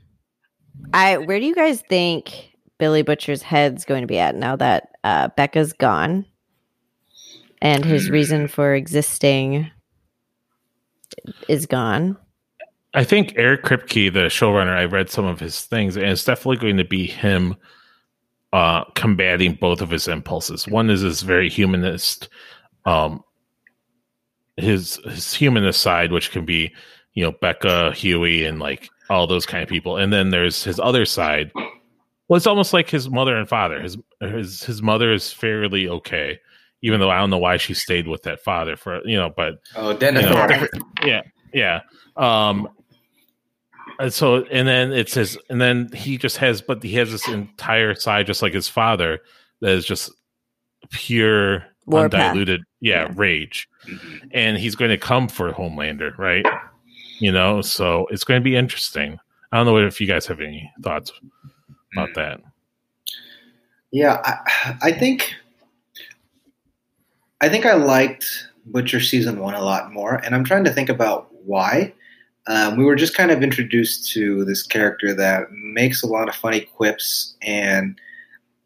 I where do you guys think Billy Butcher's head's going to be at now that uh Becca's gone and his Hmm. reason for existing is gone? I think Eric Kripke, the showrunner, I read some of his things, and it's definitely going to be him uh, combating both of his impulses. One is his very humanist, um, his his humanist side, which can be, you know, Becca, Hughie, and like all those kind of people, and then there's his other side. Well, it's almost like his mother and father. His his his mother is fairly okay, even though I don't know why she stayed with that father for you know, but Oh, you know, Denethor. yeah, yeah. Um, and so, and then it says, and then he just has, but he has this entire side, just like his father, that is just pure, Warpath. undiluted, yeah, Yeah. rage. Mhm. And he's going to come for Homelander, right? You know, so it's going to be interesting. I don't know if you guys have any thoughts about that. Yeah, I, I think I think I liked Butcher season one a lot more, and I'm trying to think about why. Um, we were just kind of introduced to this character that makes a lot of funny quips, and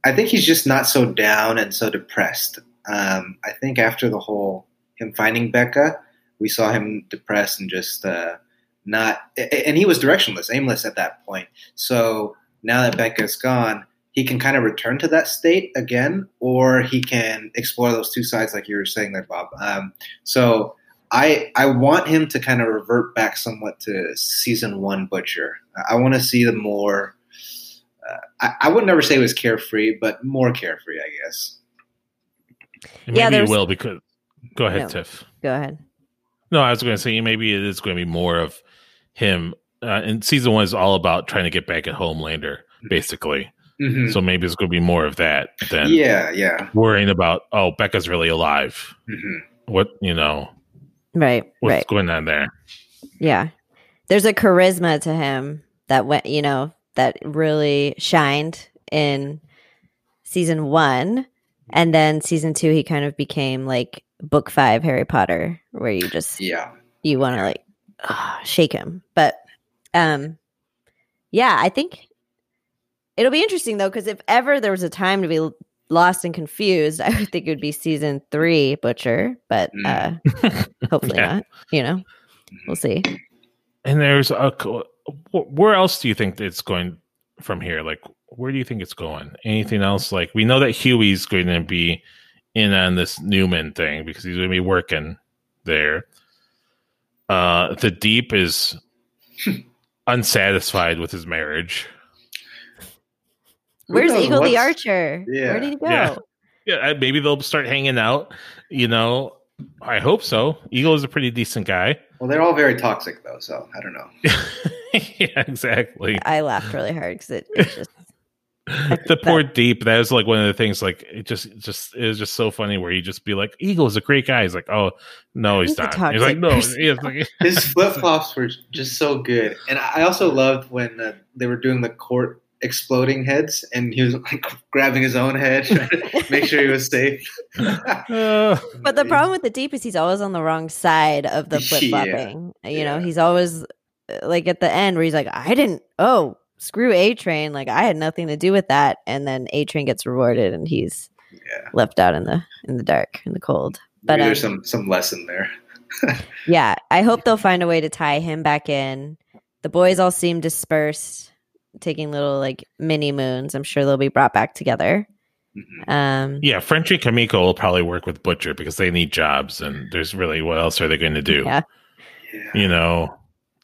I think he's just not so down and so depressed. Um, I think after the whole him finding Becca, we saw him depressed and just uh, not, and he was directionless, aimless at that point. So now that Becca's gone, he can kind of return to that state again, or he can explore those two sides, like you were saying there, Bob. Um, so I I want him to kind of revert back somewhat to season one Butcher. I want to see the more. Uh, I, I would never say it was carefree, but more carefree, I guess. And Yeah, maybe it will because. Go ahead, No. Tiff. Go ahead. No, I was going to say maybe it is going to be more of him. Uh, and season one is all about trying to get back at Homelander, basically. Mhm. So maybe it's going to be more of that than Yeah, yeah. worrying about oh Becca's really alive. hmm What you know? Right. what's right. going on there. Yeah. There's a charisma to him that went, you know, that really shined in season one. And then season two, he kind of became like book five Harry Potter, where you just, Yeah. you want to like ah, shake him. But, um, yeah, I think it'll be interesting though, because if ever there was a time to be lost and confused, I would think it would be season three Butcher, but uh, hopefully Yeah. not. You know, we'll see. And there's a co- where else do you think it's going from here? Like, where do you think it's going? Anything else? Like, we know that Hughie's going to be in on this Neuman thing because he's going to be working there. Uh, the Deep is unsatisfied with his marriage. Who Where's knows Eagle the Archer? Yeah. Where did he go? Yeah. Yeah, maybe they'll start hanging out. You know, I hope so. Eagle is a pretty decent guy. Well, they're all very toxic though, so I don't know. yeah, exactly. I laughed really hard because it, it just the poor deep that was like one of the things like it just just it was just so funny where you just be like eagle is a great guy he's like oh no he's, He's not he's like no he's like, His flip flops were just so good, and I also loved when uh, they were doing the court exploding heads, and he was like grabbing his own head, trying to make sure he was safe. uh, But the problem with the deep is he's always on the wrong side of the flip flopping. You know, Yeah. he's always uh, like at the end where he's like, I didn't, oh, screw A Train. Like, I had nothing to do with that. And then A Train gets rewarded and he's yeah, left out in the in the dark, in the cold. But maybe there's um, some some lesson there. yeah, I hope they'll find a way to tie him back in. The boys all seem dispersed, taking little like mini moons. I'm sure they'll be brought back together. Mhm. Um, yeah frenchie kimiko will probably work with butcher because they need jobs and there's really what else are they going to do Yeah. Yeah. you know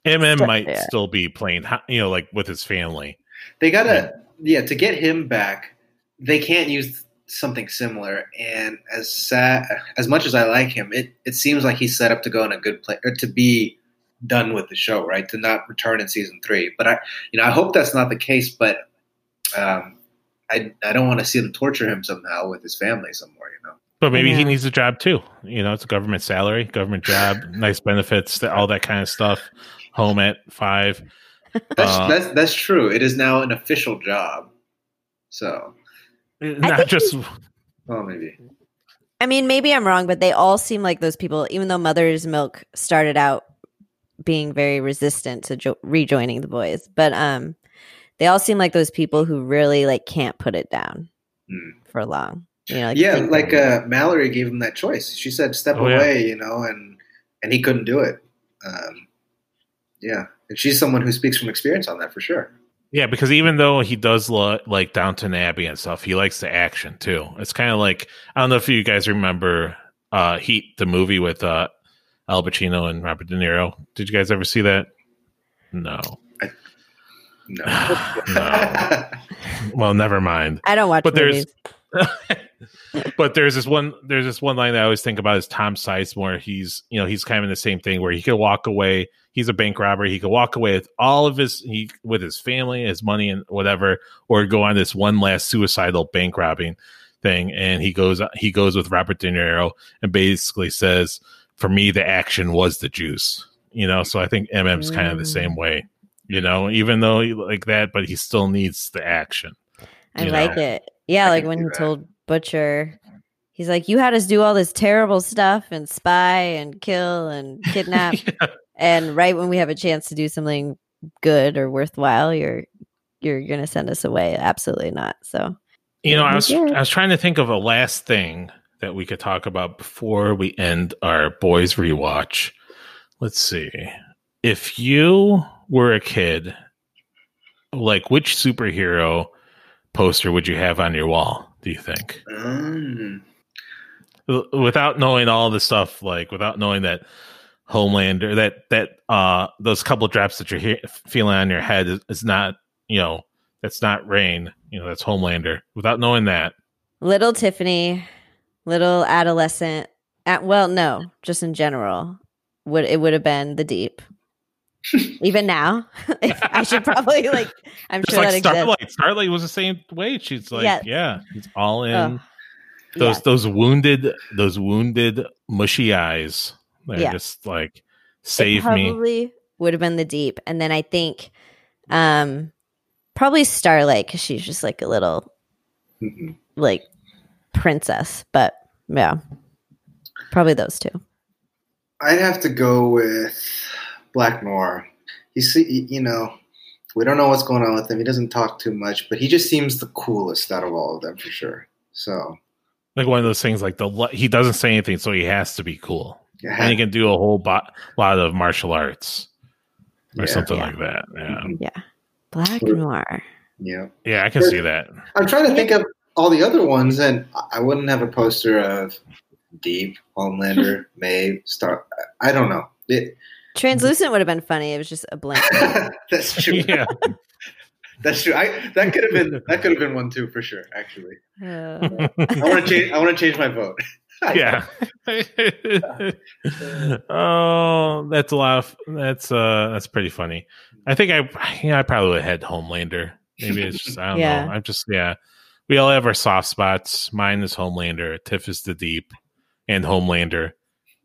mm Still- might yeah. still be playing you know like with his family They gotta, yeah, to get him back, they can't use something similar. And as sad, as much as I like him, it it seems like he's set up to go in a good place or to be done with the show, right? To not return in season three. But I, you know, I hope that's not the case. But um, I I don't want to see them torture him somehow with his family somewhere. You know. but maybe he needs a job too you know it's a government salary government job nice benefits all that kind of stuff home at five That's Uh, that's that's true. It is now an official job. So, not think just well, maybe. I mean, maybe I'm wrong, but they all seem like those people, even though Mother's Milk started out being very resistant to jo- rejoining the boys, but um, they all seem like those people who really like can't put it down Hmm. for long. You know, yeah, like uh, Mallory gave him that choice. She said, "Step Oh, yeah. away," you know, and and he couldn't do it. Um, yeah, and she's someone who speaks from experience on that for sure. Yeah, because even though he does lo- like Downton Abbey and stuff, he likes the action too. It's kind of like I don't know if you guys remember uh Heat, the movie with uh Al Pacino and Robert De Niro. Did you guys ever see that? No. No, No. Well, never mind. I don't watch but there's- but there's this one there's this one line that I always think about is Tom Sizemore. He's you know he's kind of in the same thing where he could walk away. He's a bank robber. He could walk away with all of his he with his family, his money, and whatever, or go on this one last suicidal bank robbing thing. And he goes he goes with Robert De Niro and basically says, "For me, the action was the juice." You know, so I think MM's kind of the Mm. same way. You know, even though he like that, but he still needs the action. I like know. it. Yeah, I like when he that. told Butcher, he's like, "You had us do all this terrible stuff and spy and kill and kidnap, and right when we have a chance to do something good or worthwhile, you're you're gonna send us away. Absolutely not." So You know, I was Yeah. I was trying to think of a last thing that we could talk about before we end our boys rewatch. Let's see. If you were a kid, like which superhero poster would you have on your wall, do you think? Mm. Without knowing all the stuff, like without knowing that Homelander, that that uh those couple drops that you're he- feeling on your head is, is not, you know, that's not rain, you know, that's Homelander. Without knowing that, little Tiffany, little adolescent. At, well, no, just in general, would it would have been the deep. Even now, I should probably like. I'm Just sure like that exists. Starlight. Starlight was the same way. She's like, Yeah. yeah, it's all in Oh, those yeah. those wounded those wounded mushy eyes. They're Yeah. just like It save me. probably would have been the deep, and then I think, um, probably Starlight because she's just like a little Mhm. like princess. But yeah, probably those two. I'd have to go with Black Noir. You see, you know, we don't know what's going on with him. He doesn't talk too much, but he just seems the coolest out of all of them for sure. So Like one of those things, like the he doesn't say anything, so he has to be cool, yeah, and he can do a whole bo- lot of martial arts or Yeah. something Yeah. like that. Yeah. Yeah, Black Sure. Noir. yeah. yeah, I can see that. I'm trying to think of all the other ones, and I wouldn't have a poster of Deep, Homelander, Maeve, Star. I don't know. It, Translucent would have been funny. It was just a blank. that's true. Yeah, That's true. I that could have been that could have been one too for sure. Actually, Uh, I want to change. I want to change my vote. yeah. oh, that's a lot of that's uh that's pretty funny. I think I yeah I probably would have had Homelander. Maybe it's just I don't Yeah. know. I'm just yeah. We all have our soft spots. Mine is Homelander. Tiff is the deep, and Homelander,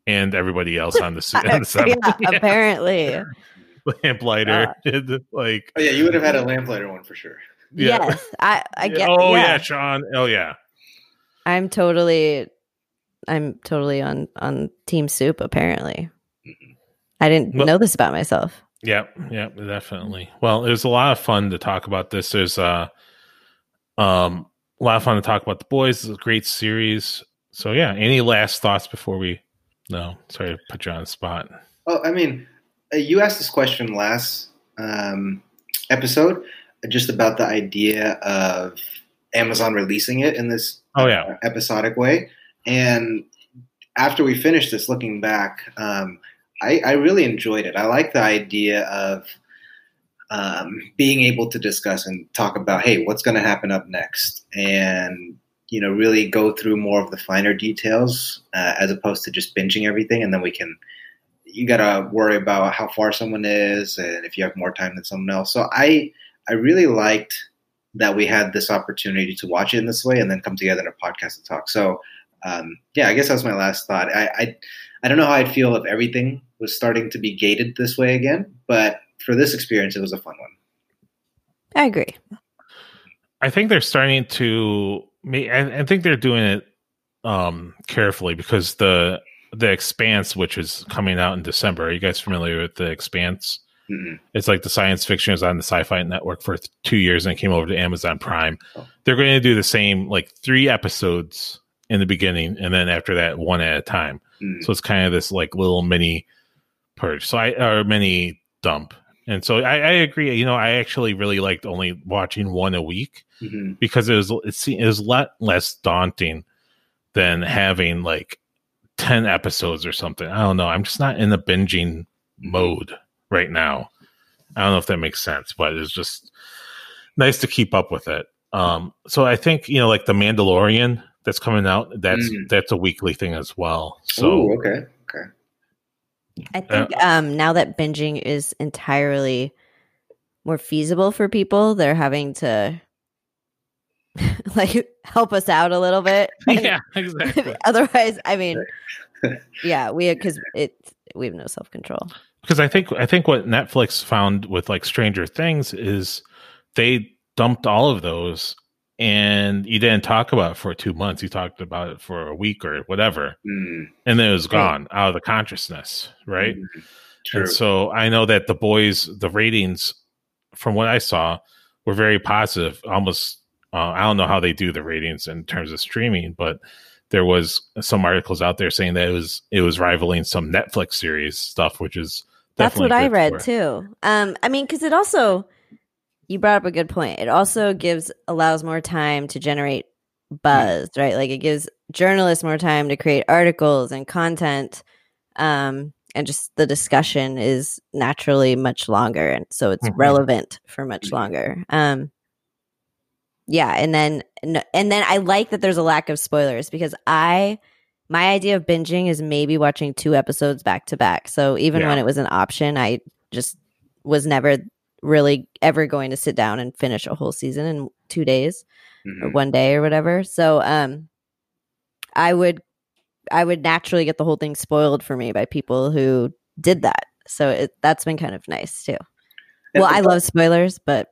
and everybody else on the s- on the seven. yeah, apparently. Lamplighter. like Oh yeah, you would have had a lamplighter one for sure. yeah. Yes, I. I get. oh yeah. yeah, Shawn. Oh yeah. I'm totally. I'm totally on on Team Soup. Apparently, Mhm. I didn't Well- know this about myself. Yep, yep, definitely. Well, it was a lot of fun to talk about this. There's uh um a lot of fun to talk about the boys. It's a great series. So yeah, any last thoughts before we no, sorry to put you on the spot. Oh, I mean, uh, you asked this question last um, episode, uh, just about the idea of Amazon releasing it in this Oh yeah. episodic way. And after we finished this, looking back, um, I, I really enjoyed it. I like the idea of um, being able to discuss and talk about, hey, what's going to happen up next, and you know, really go through more of the finer details uh, as opposed to just binging everything, and then we can. You got to worry about how far someone is, and if you have more time than someone else. So I, I really liked that we had this opportunity to watch it in this way, and then come together in a podcast to talk. So um, yeah, I guess that was my last thought. I, I I don't know how I'd feel if everything was starting to be gated this way again, but for this experience, it was a fun one. I agree. I think they're starting to. ma- I, I think they're doing it um, carefully because the the Expanse, which is coming out in December. Are you guys familiar with the Expanse? Mhm. It's like the science fiction is on the Sci-Fi Network for th- two years and it came over to Amazon Prime. Oh. They're going to do the same, like three episodes in the beginning, and then after that, one at a time. Mhm. So it's kind of this like little mini purge. So I or mini dump. And so I, I agree. You know, I actually really liked only watching one a week Mhm. because it was it, was a lot less daunting than having like ten episodes or something. I don't know. I'm just not in the binging mode right now. I don't know if that makes sense, but it's just nice to keep up with it. Um, so I think you know, like the Mandalorian that's coming out. That's Mm. that's a weekly thing as well. So Ooh, okay. I think um, now that binging is entirely more feasible for people, they're having to like help us out a little bit. yeah, exactly. Otherwise, I mean, yeah, we because it we have no self control. because I think I think what Netflix found with like Stranger Things is they dumped all of those and you didn't talk about it for two months. You talked about it for a week or whatever, Mm, and then it was gone out of the consciousness, right? mhm. And so I know that the boys, the ratings, from what I saw, were very positive. Almost, uh, I don't know how they do the ratings in terms of streaming, but there was some articles out there saying that it was it was rivaling some Netflix series stuff, which is That's what I read too. Um, I mean, because it also you brought up a good point. It also gives allows more time to generate buzz, right? Like it gives journalists more time to create articles and content. Um, and just the discussion is naturally much longer, and so it's Mhm. relevant for much Mhm. longer. Um, yeah, and then and and then I like that there's a lack of spoilers because I my idea of binging is maybe watching two episodes back to back. So even Yeah. when it was an option, I just was never really ever going to sit down and finish a whole season in two days or Mhm. one day or whatever. So um I would I would naturally get the whole thing spoiled for me by people who did that. So it, that's been kind of nice too. Well, I love spoilers, but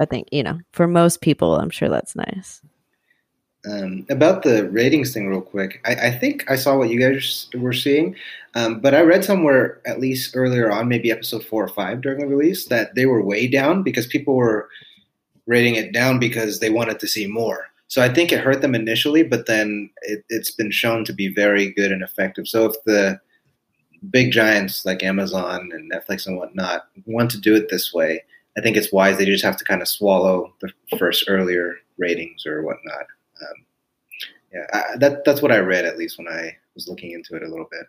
I think you know, for most people, I'm sure that's nice. Um, about the ratings thing, real quick, I, I, think I saw what you guys were seeing, um, but I read somewhere, at least earlier on, maybe episode four or five during the release, that they were way down because people were rating it down because they wanted to see more. So I think it hurt them initially, but then it, it's been shown to be very good and effective. So if the big giants like Amazon and Netflix and whatnot want to do it this way, I think it's wise. They just have to kind of swallow the first earlier ratings or whatnot. Um, yeah, I, that that's what I read at least when I was looking into it a little bit.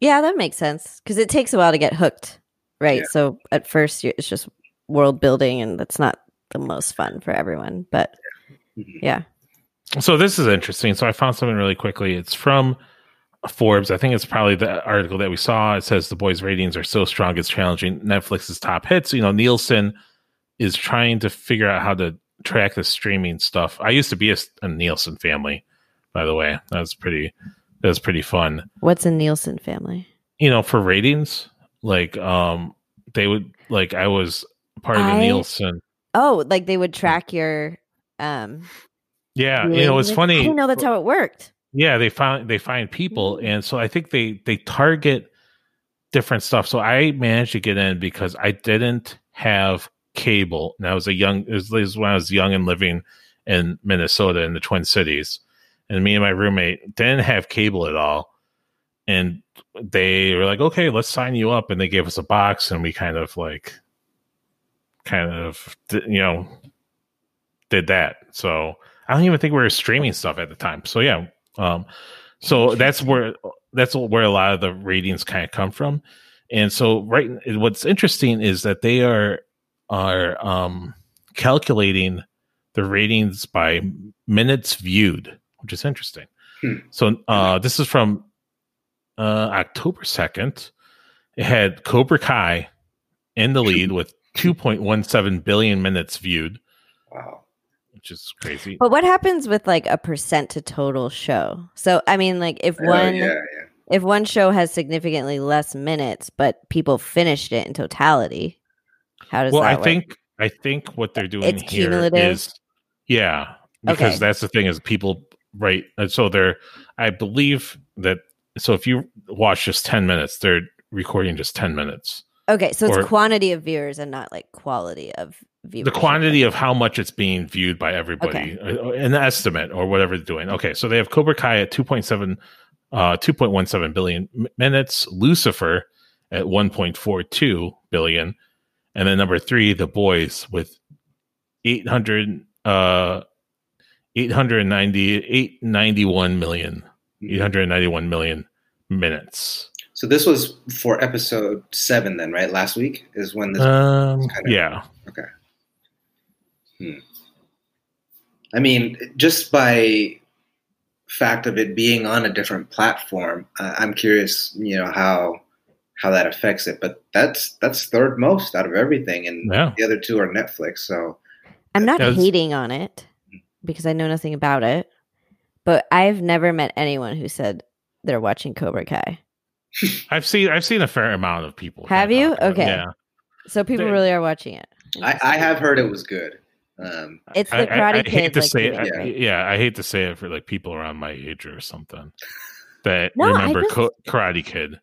Yeah, that makes sense because it takes a while to get hooked, right? Yeah. So at first it's just world building, and that's not the most fun for everyone. But mm-hmm. yeah. So this is interesting. So I found something really quickly. It's from Forbes. I think it's probably the article that we saw. It says the boys' ratings are so strong it's challenging Netflix's top hits. You know, Nielsen is trying to figure out how to track the streaming stuff. I used to be a, a Nielsen family, by the way. That was pretty. That was pretty fun. What's a Nielsen family? You know, for ratings, like um, they would like I was part of the I, Nielsen. Oh, like they would track your um. Yeah, you know, it's funny. I didn't know that's how it worked. Yeah, they find they find people, mm. and so I think they they target different stuff. So I managed to get in because I didn't have cable. And I was a young, it was when I was young and living in Minnesota in the Twin Cities. And me and my roommate didn't have cable at all. And they were like, okay, let's sign you up. And they gave us a box and we kind of like, kind of, you know, did that. So I don't even think we were streaming stuff at the time. So yeah. Um, so that's where, that's where a lot of the ratings kind of come from. And so, right, what's interesting is that they are are um, calculating the ratings by minutes viewed, which is interesting. Hmm. So uh, this is from uh, October 2nd. It had Cobra Kai in the lead with 2.17 billion minutes viewed. Wow. Which is crazy. But what happens with like a percent to total show? So I mean like if one yeah, yeah. if one show has significantly less minutes but people finished it in totality, how does well, I work? think I think what they're doing it's here cumulative? is yeah, because okay. that's the thing is people right. So they're I believe that so if you watch just ten minutes, they're recording just ten minutes. Okay, so it's quantity of viewers and not like quality of viewers. The quantity of how much it's being viewed by everybody, okay. Uh, an estimate or whatever they're doing. Okay, so they have Cobra Kai at 2.7, uh, 2.17 billion minutes, Lucifer at 1.42 billion, and then number three, The Boys with 800, uh, 890, 891 million, mm-hmm. 891 million minutes. So this was for episode seven, then, right? Last week is when this. Um, kind of, yeah. Okay. Hmm. I mean, just by fact of it being on a different platform, uh, I'm curious, you know, how how that affects it. But that's that's third most out of everything, and yeah. the other two are Netflix. So I'm not was... hating on it because I know nothing about it, but I've never met anyone who said they're watching Cobra Kai. I've seen I've seen a fair amount of people. Have you? Okay. Yeah. So people they, really are watching it. I, I, have heard it was good. Um, it's the Karate I, I, I hate to like, say it. Yeah. yeah. I hate to say it for like people around my age or something that no, remember just, Karate Kid.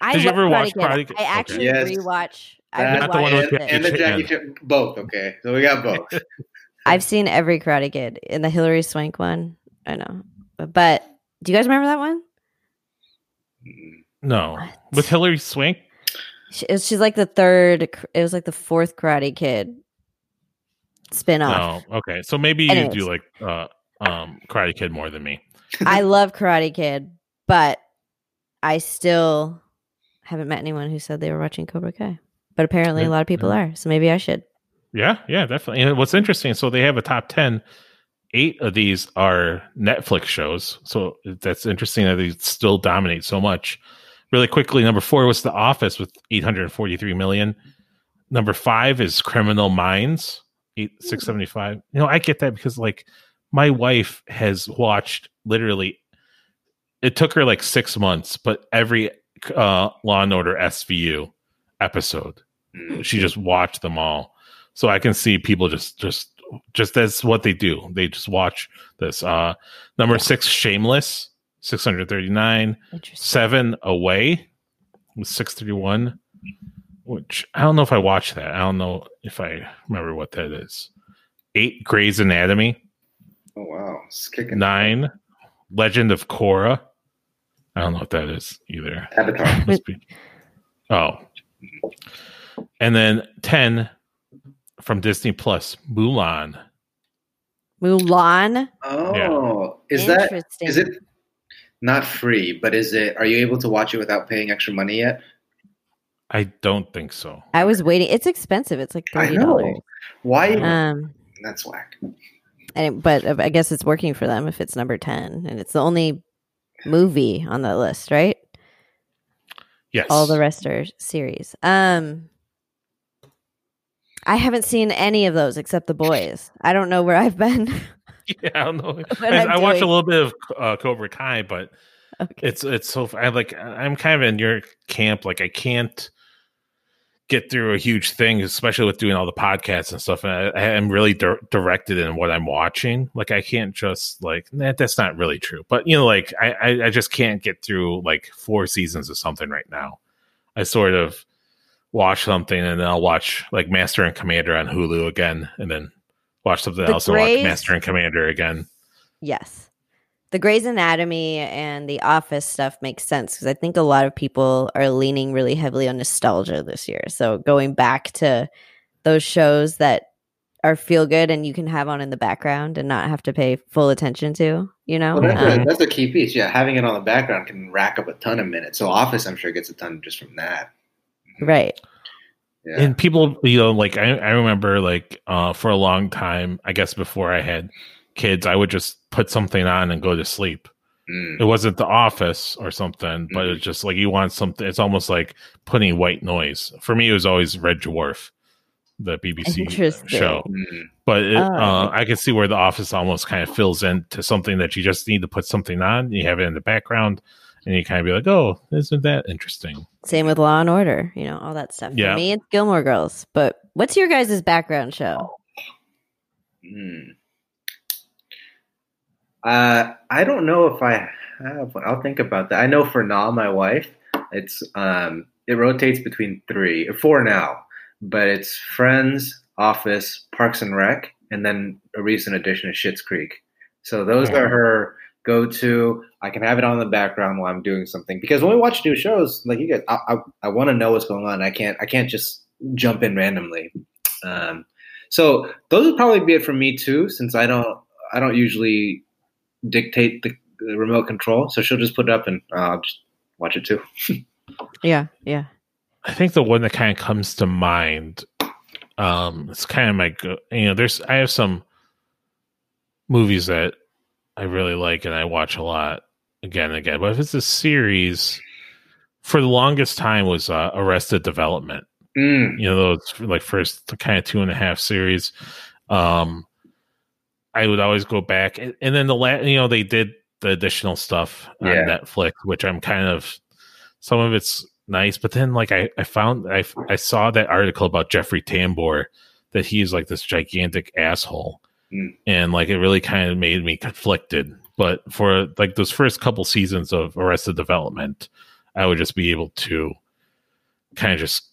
I Did you ever watch Karate Kid? I actually okay. yes. rewatch. I not the one with and, and the Jackie Chan. Both. Okay, so we got both. I've seen every Karate Kid in the Hilary Swank one. I know, but do you guys remember that one? No, what? with Hilary Swank. She, she's like the third. It was like the fourth Karate Kid spin-off. Oh, okay. So maybe Anyways. you do like uh, um, Karate Kid more than me. I love Karate Kid, but I still haven't met anyone who said they were watching Cobra Kai, but apparently a lot of people are. So maybe I should. Yeah, yeah, definitely. And what's interesting, so they have a top ten. Eight of these are Netflix shows, so that's interesting that they still dominate so much. Really quickly, number four was The Office with 843 million. Number five is Criminal Minds, eight hmm. six seventy five. You know, I get that because like my wife has watched literally it took her like six months, but every uh, Law and Order SVU episode, Mm. she just watched them all. So I can see people just just just that's what they do. They just watch this. Uh, number six, Shameless, six hundred thirty nine. Seven Away was six thirty one. Which I don't know if I watched that. I don't know if I remember what that is. Eight Grey's Anatomy. Oh wow, it's kicking. Nine, Legend of Korra. I don't know what that is either. Avatar. Must be. Oh. And then 10 from Disney Plus, Mulan. Mulan. Oh, is that is it not free? But is it? Are you able to watch it without paying extra money yet? I don't think so. I was waiting. It's expensive. It's like thirty dollars. know. Why? Um, That's whack. and but I guess it's working for them if it's number ten, and it's the only movie on the list, right? Yes. All the rest are series. Um, I haven't seen any of those except the boys. I don't know where I've been. Yeah, I don't know. I, I'm watched a little bit of uh, Cobra Kai, but okay. it's it's so I like I'm kind of in your camp. Like I can't get through a huge thing, especially with doing all the podcasts and stuff. And I, I am really dir- directed in what I'm watching. Like I can't just like nah, that's not really true. But you know, like I, I I just can't get through like four seasons of something right now. I sort of watch something and then I'll watch like Master and Commander on Hulu again, and then watch something The else and watch Master and Commander again. Yes. The Grey's Anatomy and The Office stuff makes sense because I think a lot of people are leaning really heavily on nostalgia this year. So going back to those shows that are feel good and you can have on in the background and not have to pay full attention to, you know? Well, that's, Um, a, that's a key piece. Yeah, having it on the background can rack up a ton of minutes. So Office, I'm sure, gets a ton just from that. right. Yeah. and people you know like I, I remember like uh for a long time i guess before i had kids i would just put something on and go to sleep Mm. it wasn't the office or something but it's just like you want something it's almost like putting white noise for me it was always red dwarf the bbc show Mm. but it, Oh. uh, i can see where the office almost kind of fills into something that you just need to put something on you have it in the background and you kind of be like oh isn't that interesting Same with Law and Order, you know, all that stuff. Yeah. For me, it's Gilmore Girls. But what's your guys' background show? Mm. Uh, I don't know if I have one. I'll think about that. I know for now, my wife, it's um, it rotates between three four now, but it's Friends, Office, Parks and Rec, and then a recent addition is Schitt's Creek. So those Yeah. are her go-to. I can have it on in the background while I'm doing something because when we watch new shows, like you guys, I I, I want to know what's going on. I can't I can't just jump in randomly. Um, so those would probably be it for me too, since I don't I don't usually dictate the, the remote control. So she'll just put it up and uh, I'll just watch it too. Yeah, yeah. I think the one that kind of comes to mind, um, it's kind of my, go- you know, there's, I have some movies that I really like and I watch a lot again and again. But if it's a series, for the longest time was uh, Arrested Development. Mm, You know, those like first kind of two and a half series. Um, I would always go back, and, and then the last, you know, they did the additional stuff on Yeah. Netflix, which I'm kind of some of it's nice, but then like I I found I I saw that article about Jeffrey Tambor that he's like this gigantic asshole, Mm. and like it really kind of made me conflicted. But for like those first couple seasons of Arrested Development, I would just be able to kind of just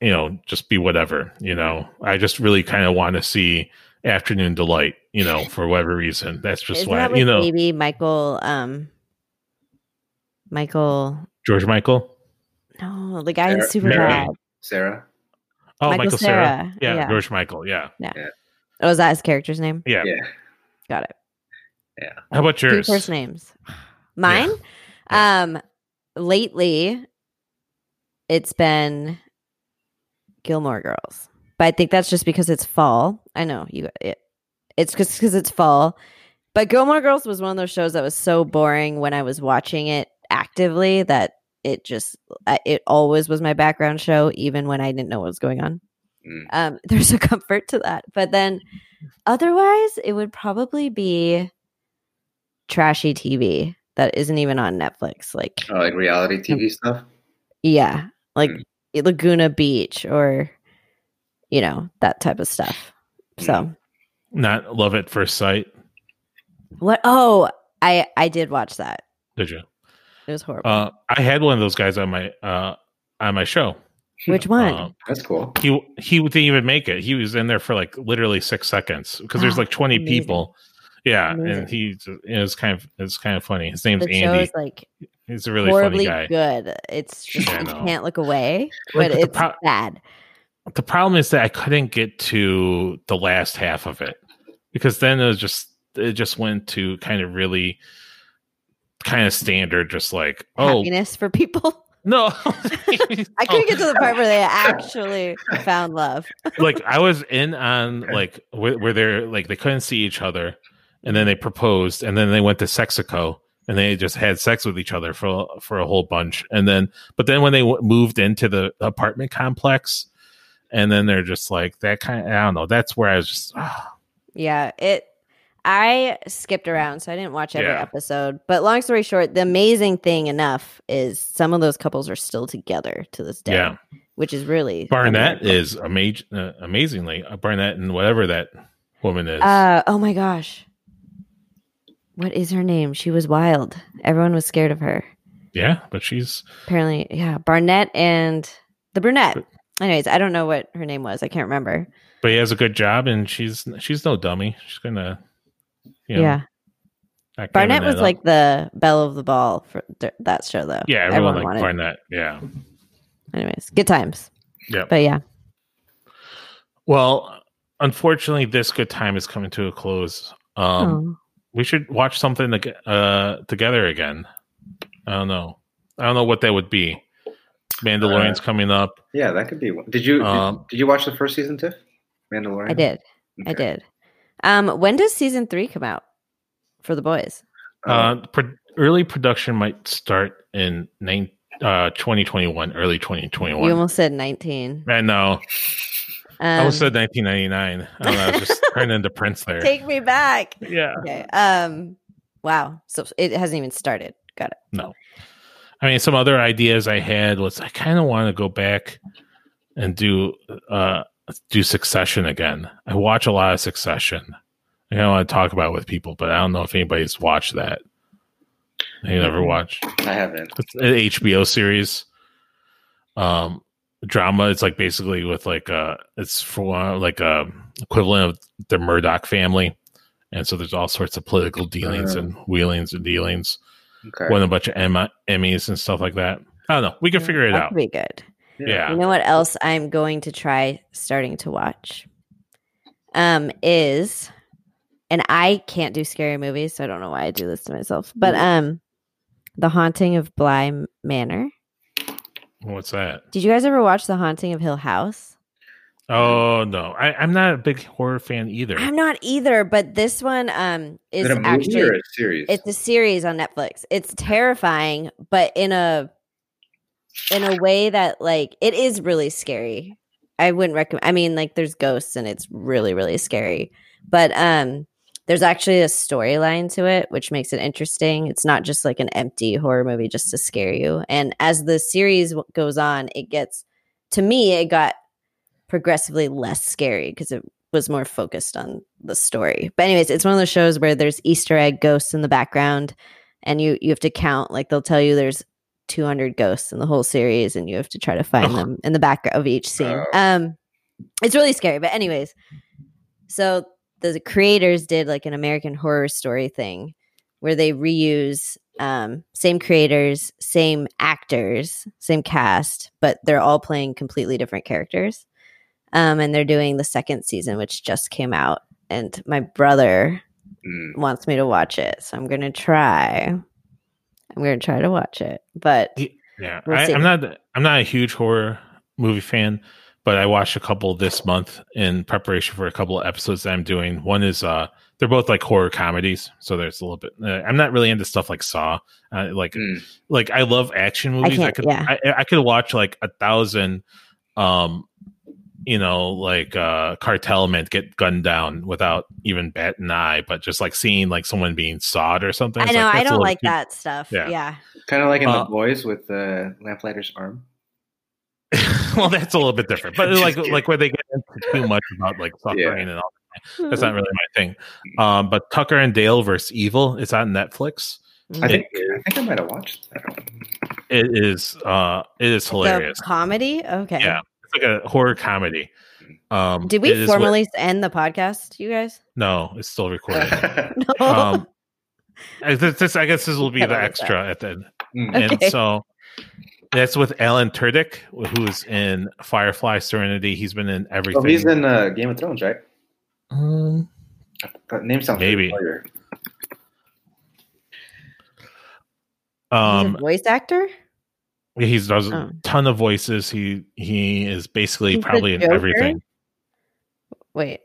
you know just be whatever you know. I just really kind of want to see Afternoon Delight, you know, for whatever reason. That's just Isn't why that you know maybe Michael um Michael George Michael. no, the guy in Cera- Super Mary. Bad. Cera. Oh, Michael Michael, Sarah. Cera, Yeah, yeah. George Michael. Yeah, Yeah. Oh, is that his character's name? yeah. Yeah. Got it. Yeah. How about yours? first names. Mine? Um lately it's been Gilmore Girls. But I think that's just because it's fall. I know you it it's just because it's fall. But Gilmore Girls was one of those shows that was so boring when I was watching it actively that it just it always was my background show even when I didn't know what was going on. Mm. Um there's a comfort to that. But then otherwise it would probably be trashy TV that isn't even on Netflix. Like Oh, like reality TV stuff. yeah, like Mm. Laguna Beach or you know that type of stuff. So Not love at first sight. what? Oh, I I did watch that. Did you? It was horrible. Uh, I had one of those guys on my uh, on my show. Which one? Um, That's cool. he he didn't even make it. He was in there for like literally six seconds because there's like 20 amazing. people. Yeah, Amazing. and he it was kind of it's kind of funny. His name's the Andy. is like He's a really horribly funny guy. good. It's just Yeah, you can't look away, but the it's pro- bad. The problem is that I couldn't get to the last half of it because then it was just it just went to kind of really kind of standard, just like oh Happiness for people. no, I couldn't get to the part where they actually found love. like I was in on like where, where they're like they couldn't see each other, and then they proposed, and then they went to Sexico, and they just had sex with each other for for a whole bunch, and then but then when they w- moved into the apartment complex, and then they're just like that kind. Of, I don't know. That's where I was just. ah, Yeah, it. I skipped around, so I didn't watch every Yeah. episode. But long story short, the amazing thing enough is some of those couples are still together to this day, yeah, which is really Barnett miracle. is amazing. Uh, amazingly, uh, Barnett and whatever that woman is. Uh, oh my gosh, what is her name? She was wild. Everyone was scared of her. yeah, but she's Apparently, yeah, Barnett and the brunette. Anyways, I don't know what her name was. I can't remember. but he has a good job, and she's she's no dummy. She's gonna. You know, yeah, Barnett was up. like the belle of the ball for th- that show, though. Yeah, everyone, like wanted- Barnett. Yeah. Anyways, good times. Yeah. But yeah, Well, unfortunately, this good time is coming to a close. Um, Oh. we should watch something uh, together again. I don't know. I don't know what that would be. Mandalorian's Uh, coming up. Yeah, that could be one. Did you did- Um, did, you watch the first season, Tiff? Mandalorian. I did. I did. Um, when does season three come out for the boys? Oh, Uh, pro- early production might start in nine, uh, 2021, early 2021. You almost said nineteen. I know. I Um, almost said 1999. I don't know. I was just turned into Prince there. take me back. yeah. Okay. Um. Wow. So it hasn't even started. Got it. No. I mean, some other ideas I had was I kind of want to go back and do uh do Succession again. I watch a lot of Succession. I of want to talk about it with people, but I don't know if anybody's watched that. You never watched I haven't. it's an HBO series. Um, drama. It's like basically with like uh, it's for like a equivalent of the Murdoch family, and so there's all sorts of political dealings Uh. and wheelings and dealings Okay. won a bunch of Emma, Emmys and stuff like that. I don't know. We can figure it That out. could be good. Yeah. You know what else I'm going to try starting to watch? Um, is and I can't do scary movies, so I don't know why I do this to myself. But um, The Haunting of Bly Manor. What's that? Did you guys ever watch The Haunting of Hill House? Oh no, I, I'm not a big horror fan either. I'm not either, but this one um Is is a movie actually or a series? it's a series on Netflix. It's terrifying, but in a in a way that like it is really scary. I wouldn't recommend I mean like there's ghosts and it's really really scary. But um there's actually a storyline to it which makes it interesting. It's not just like an empty horror movie just to scare you. And as the series goes on, it gets to me it got progressively less scary because it was more focused on the story. But anyways, it's one of those shows where there's Easter egg ghosts in the background and you you have to count like they'll tell you there's 200 ghosts in the whole series and you have to try to find them in the back of each scene. Um it's really scary, but anyways. So the creators did like an American horror story thing where they reuse um same creators, same actors, same cast, but they're all playing completely different characters um, and they're doing the second season, which just came out. And my brother Mm. wants me to watch it, so I'm gonna try. I'm gonna try to watch it, but Yeah, We'll I, I'm not. I'm not a huge horror movie fan, but I watched a couple this month in preparation for a couple of episodes that I'm doing. One is uh, they're both like horror comedies, so there's a little bit. Uh, I'm not really into stuff like Saw. Uh, like, Mm. like I love action movies. I, can't- could, yeah. I, I could watch like a thousand, um, you know, like uh cartel men get gunned down without even bat an eye, but just like seeing like someone being sawed or something. I know. like, I don't like too- that stuff. Yeah. Yeah. Kind of like in Uh, the boys with the lamplighter's arm. well, that's a little bit different, but like kidding. like where they get into too much about like suffering Yeah. and all. that. That's not really my thing. Um, but Tucker and Dale versus Evil is on Netflix. I think I think I might have watched that. It is uh, it is hilarious. The comedy. Okay. Yeah, it's like a horror comedy. Um, Did we it is with- formally end the podcast, you guys? no, it's still recorded. No. um, I, this, this- I guess this will be Cut the all this extra at the end. Mm. And so that's with Alan Tudyk, who's in Firefly Serenity. He's been in everything. Oh, he's in uh, Game of Thrones, right? Um, That name sounds Maybe. familiar. He's um, a voice actor. He does a Oh. ton of voices. He he is basically He's probably in everything. Wait.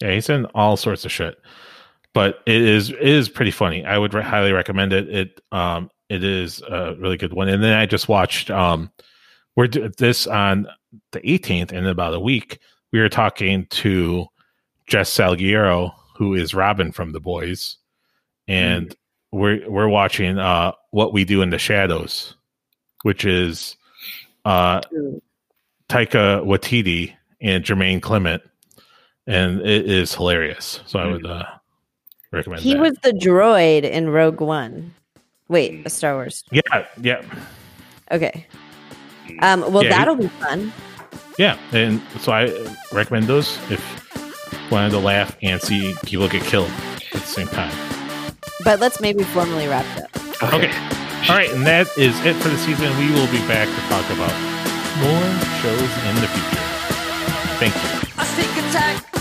Yeah, he's in all sorts of shit. But it is it is pretty funny. I would re- highly recommend it. It um it is a really good one. And then I just watched um we're do- this on the 18th in about a week. We were talking to Jess Salgueiro, who is Robin from The Boys, and we're we're watching uh What We Do in the Shadows, which is uh Taika Waititi and Jermaine Clement, and it is hilarious. So I would uh, recommend. He that. was the droid in Rogue One. Wait, a Star Wars. yeah, yeah, Okay. Um, well, Yeah, that'll be fun. yeah, and so I recommend those if you wanted to laugh and see people get killed at the same time. But let's maybe formally wrap it up. Okay, all right, and that is it for the season. We will be back to talk about more shows in the future. Thank you.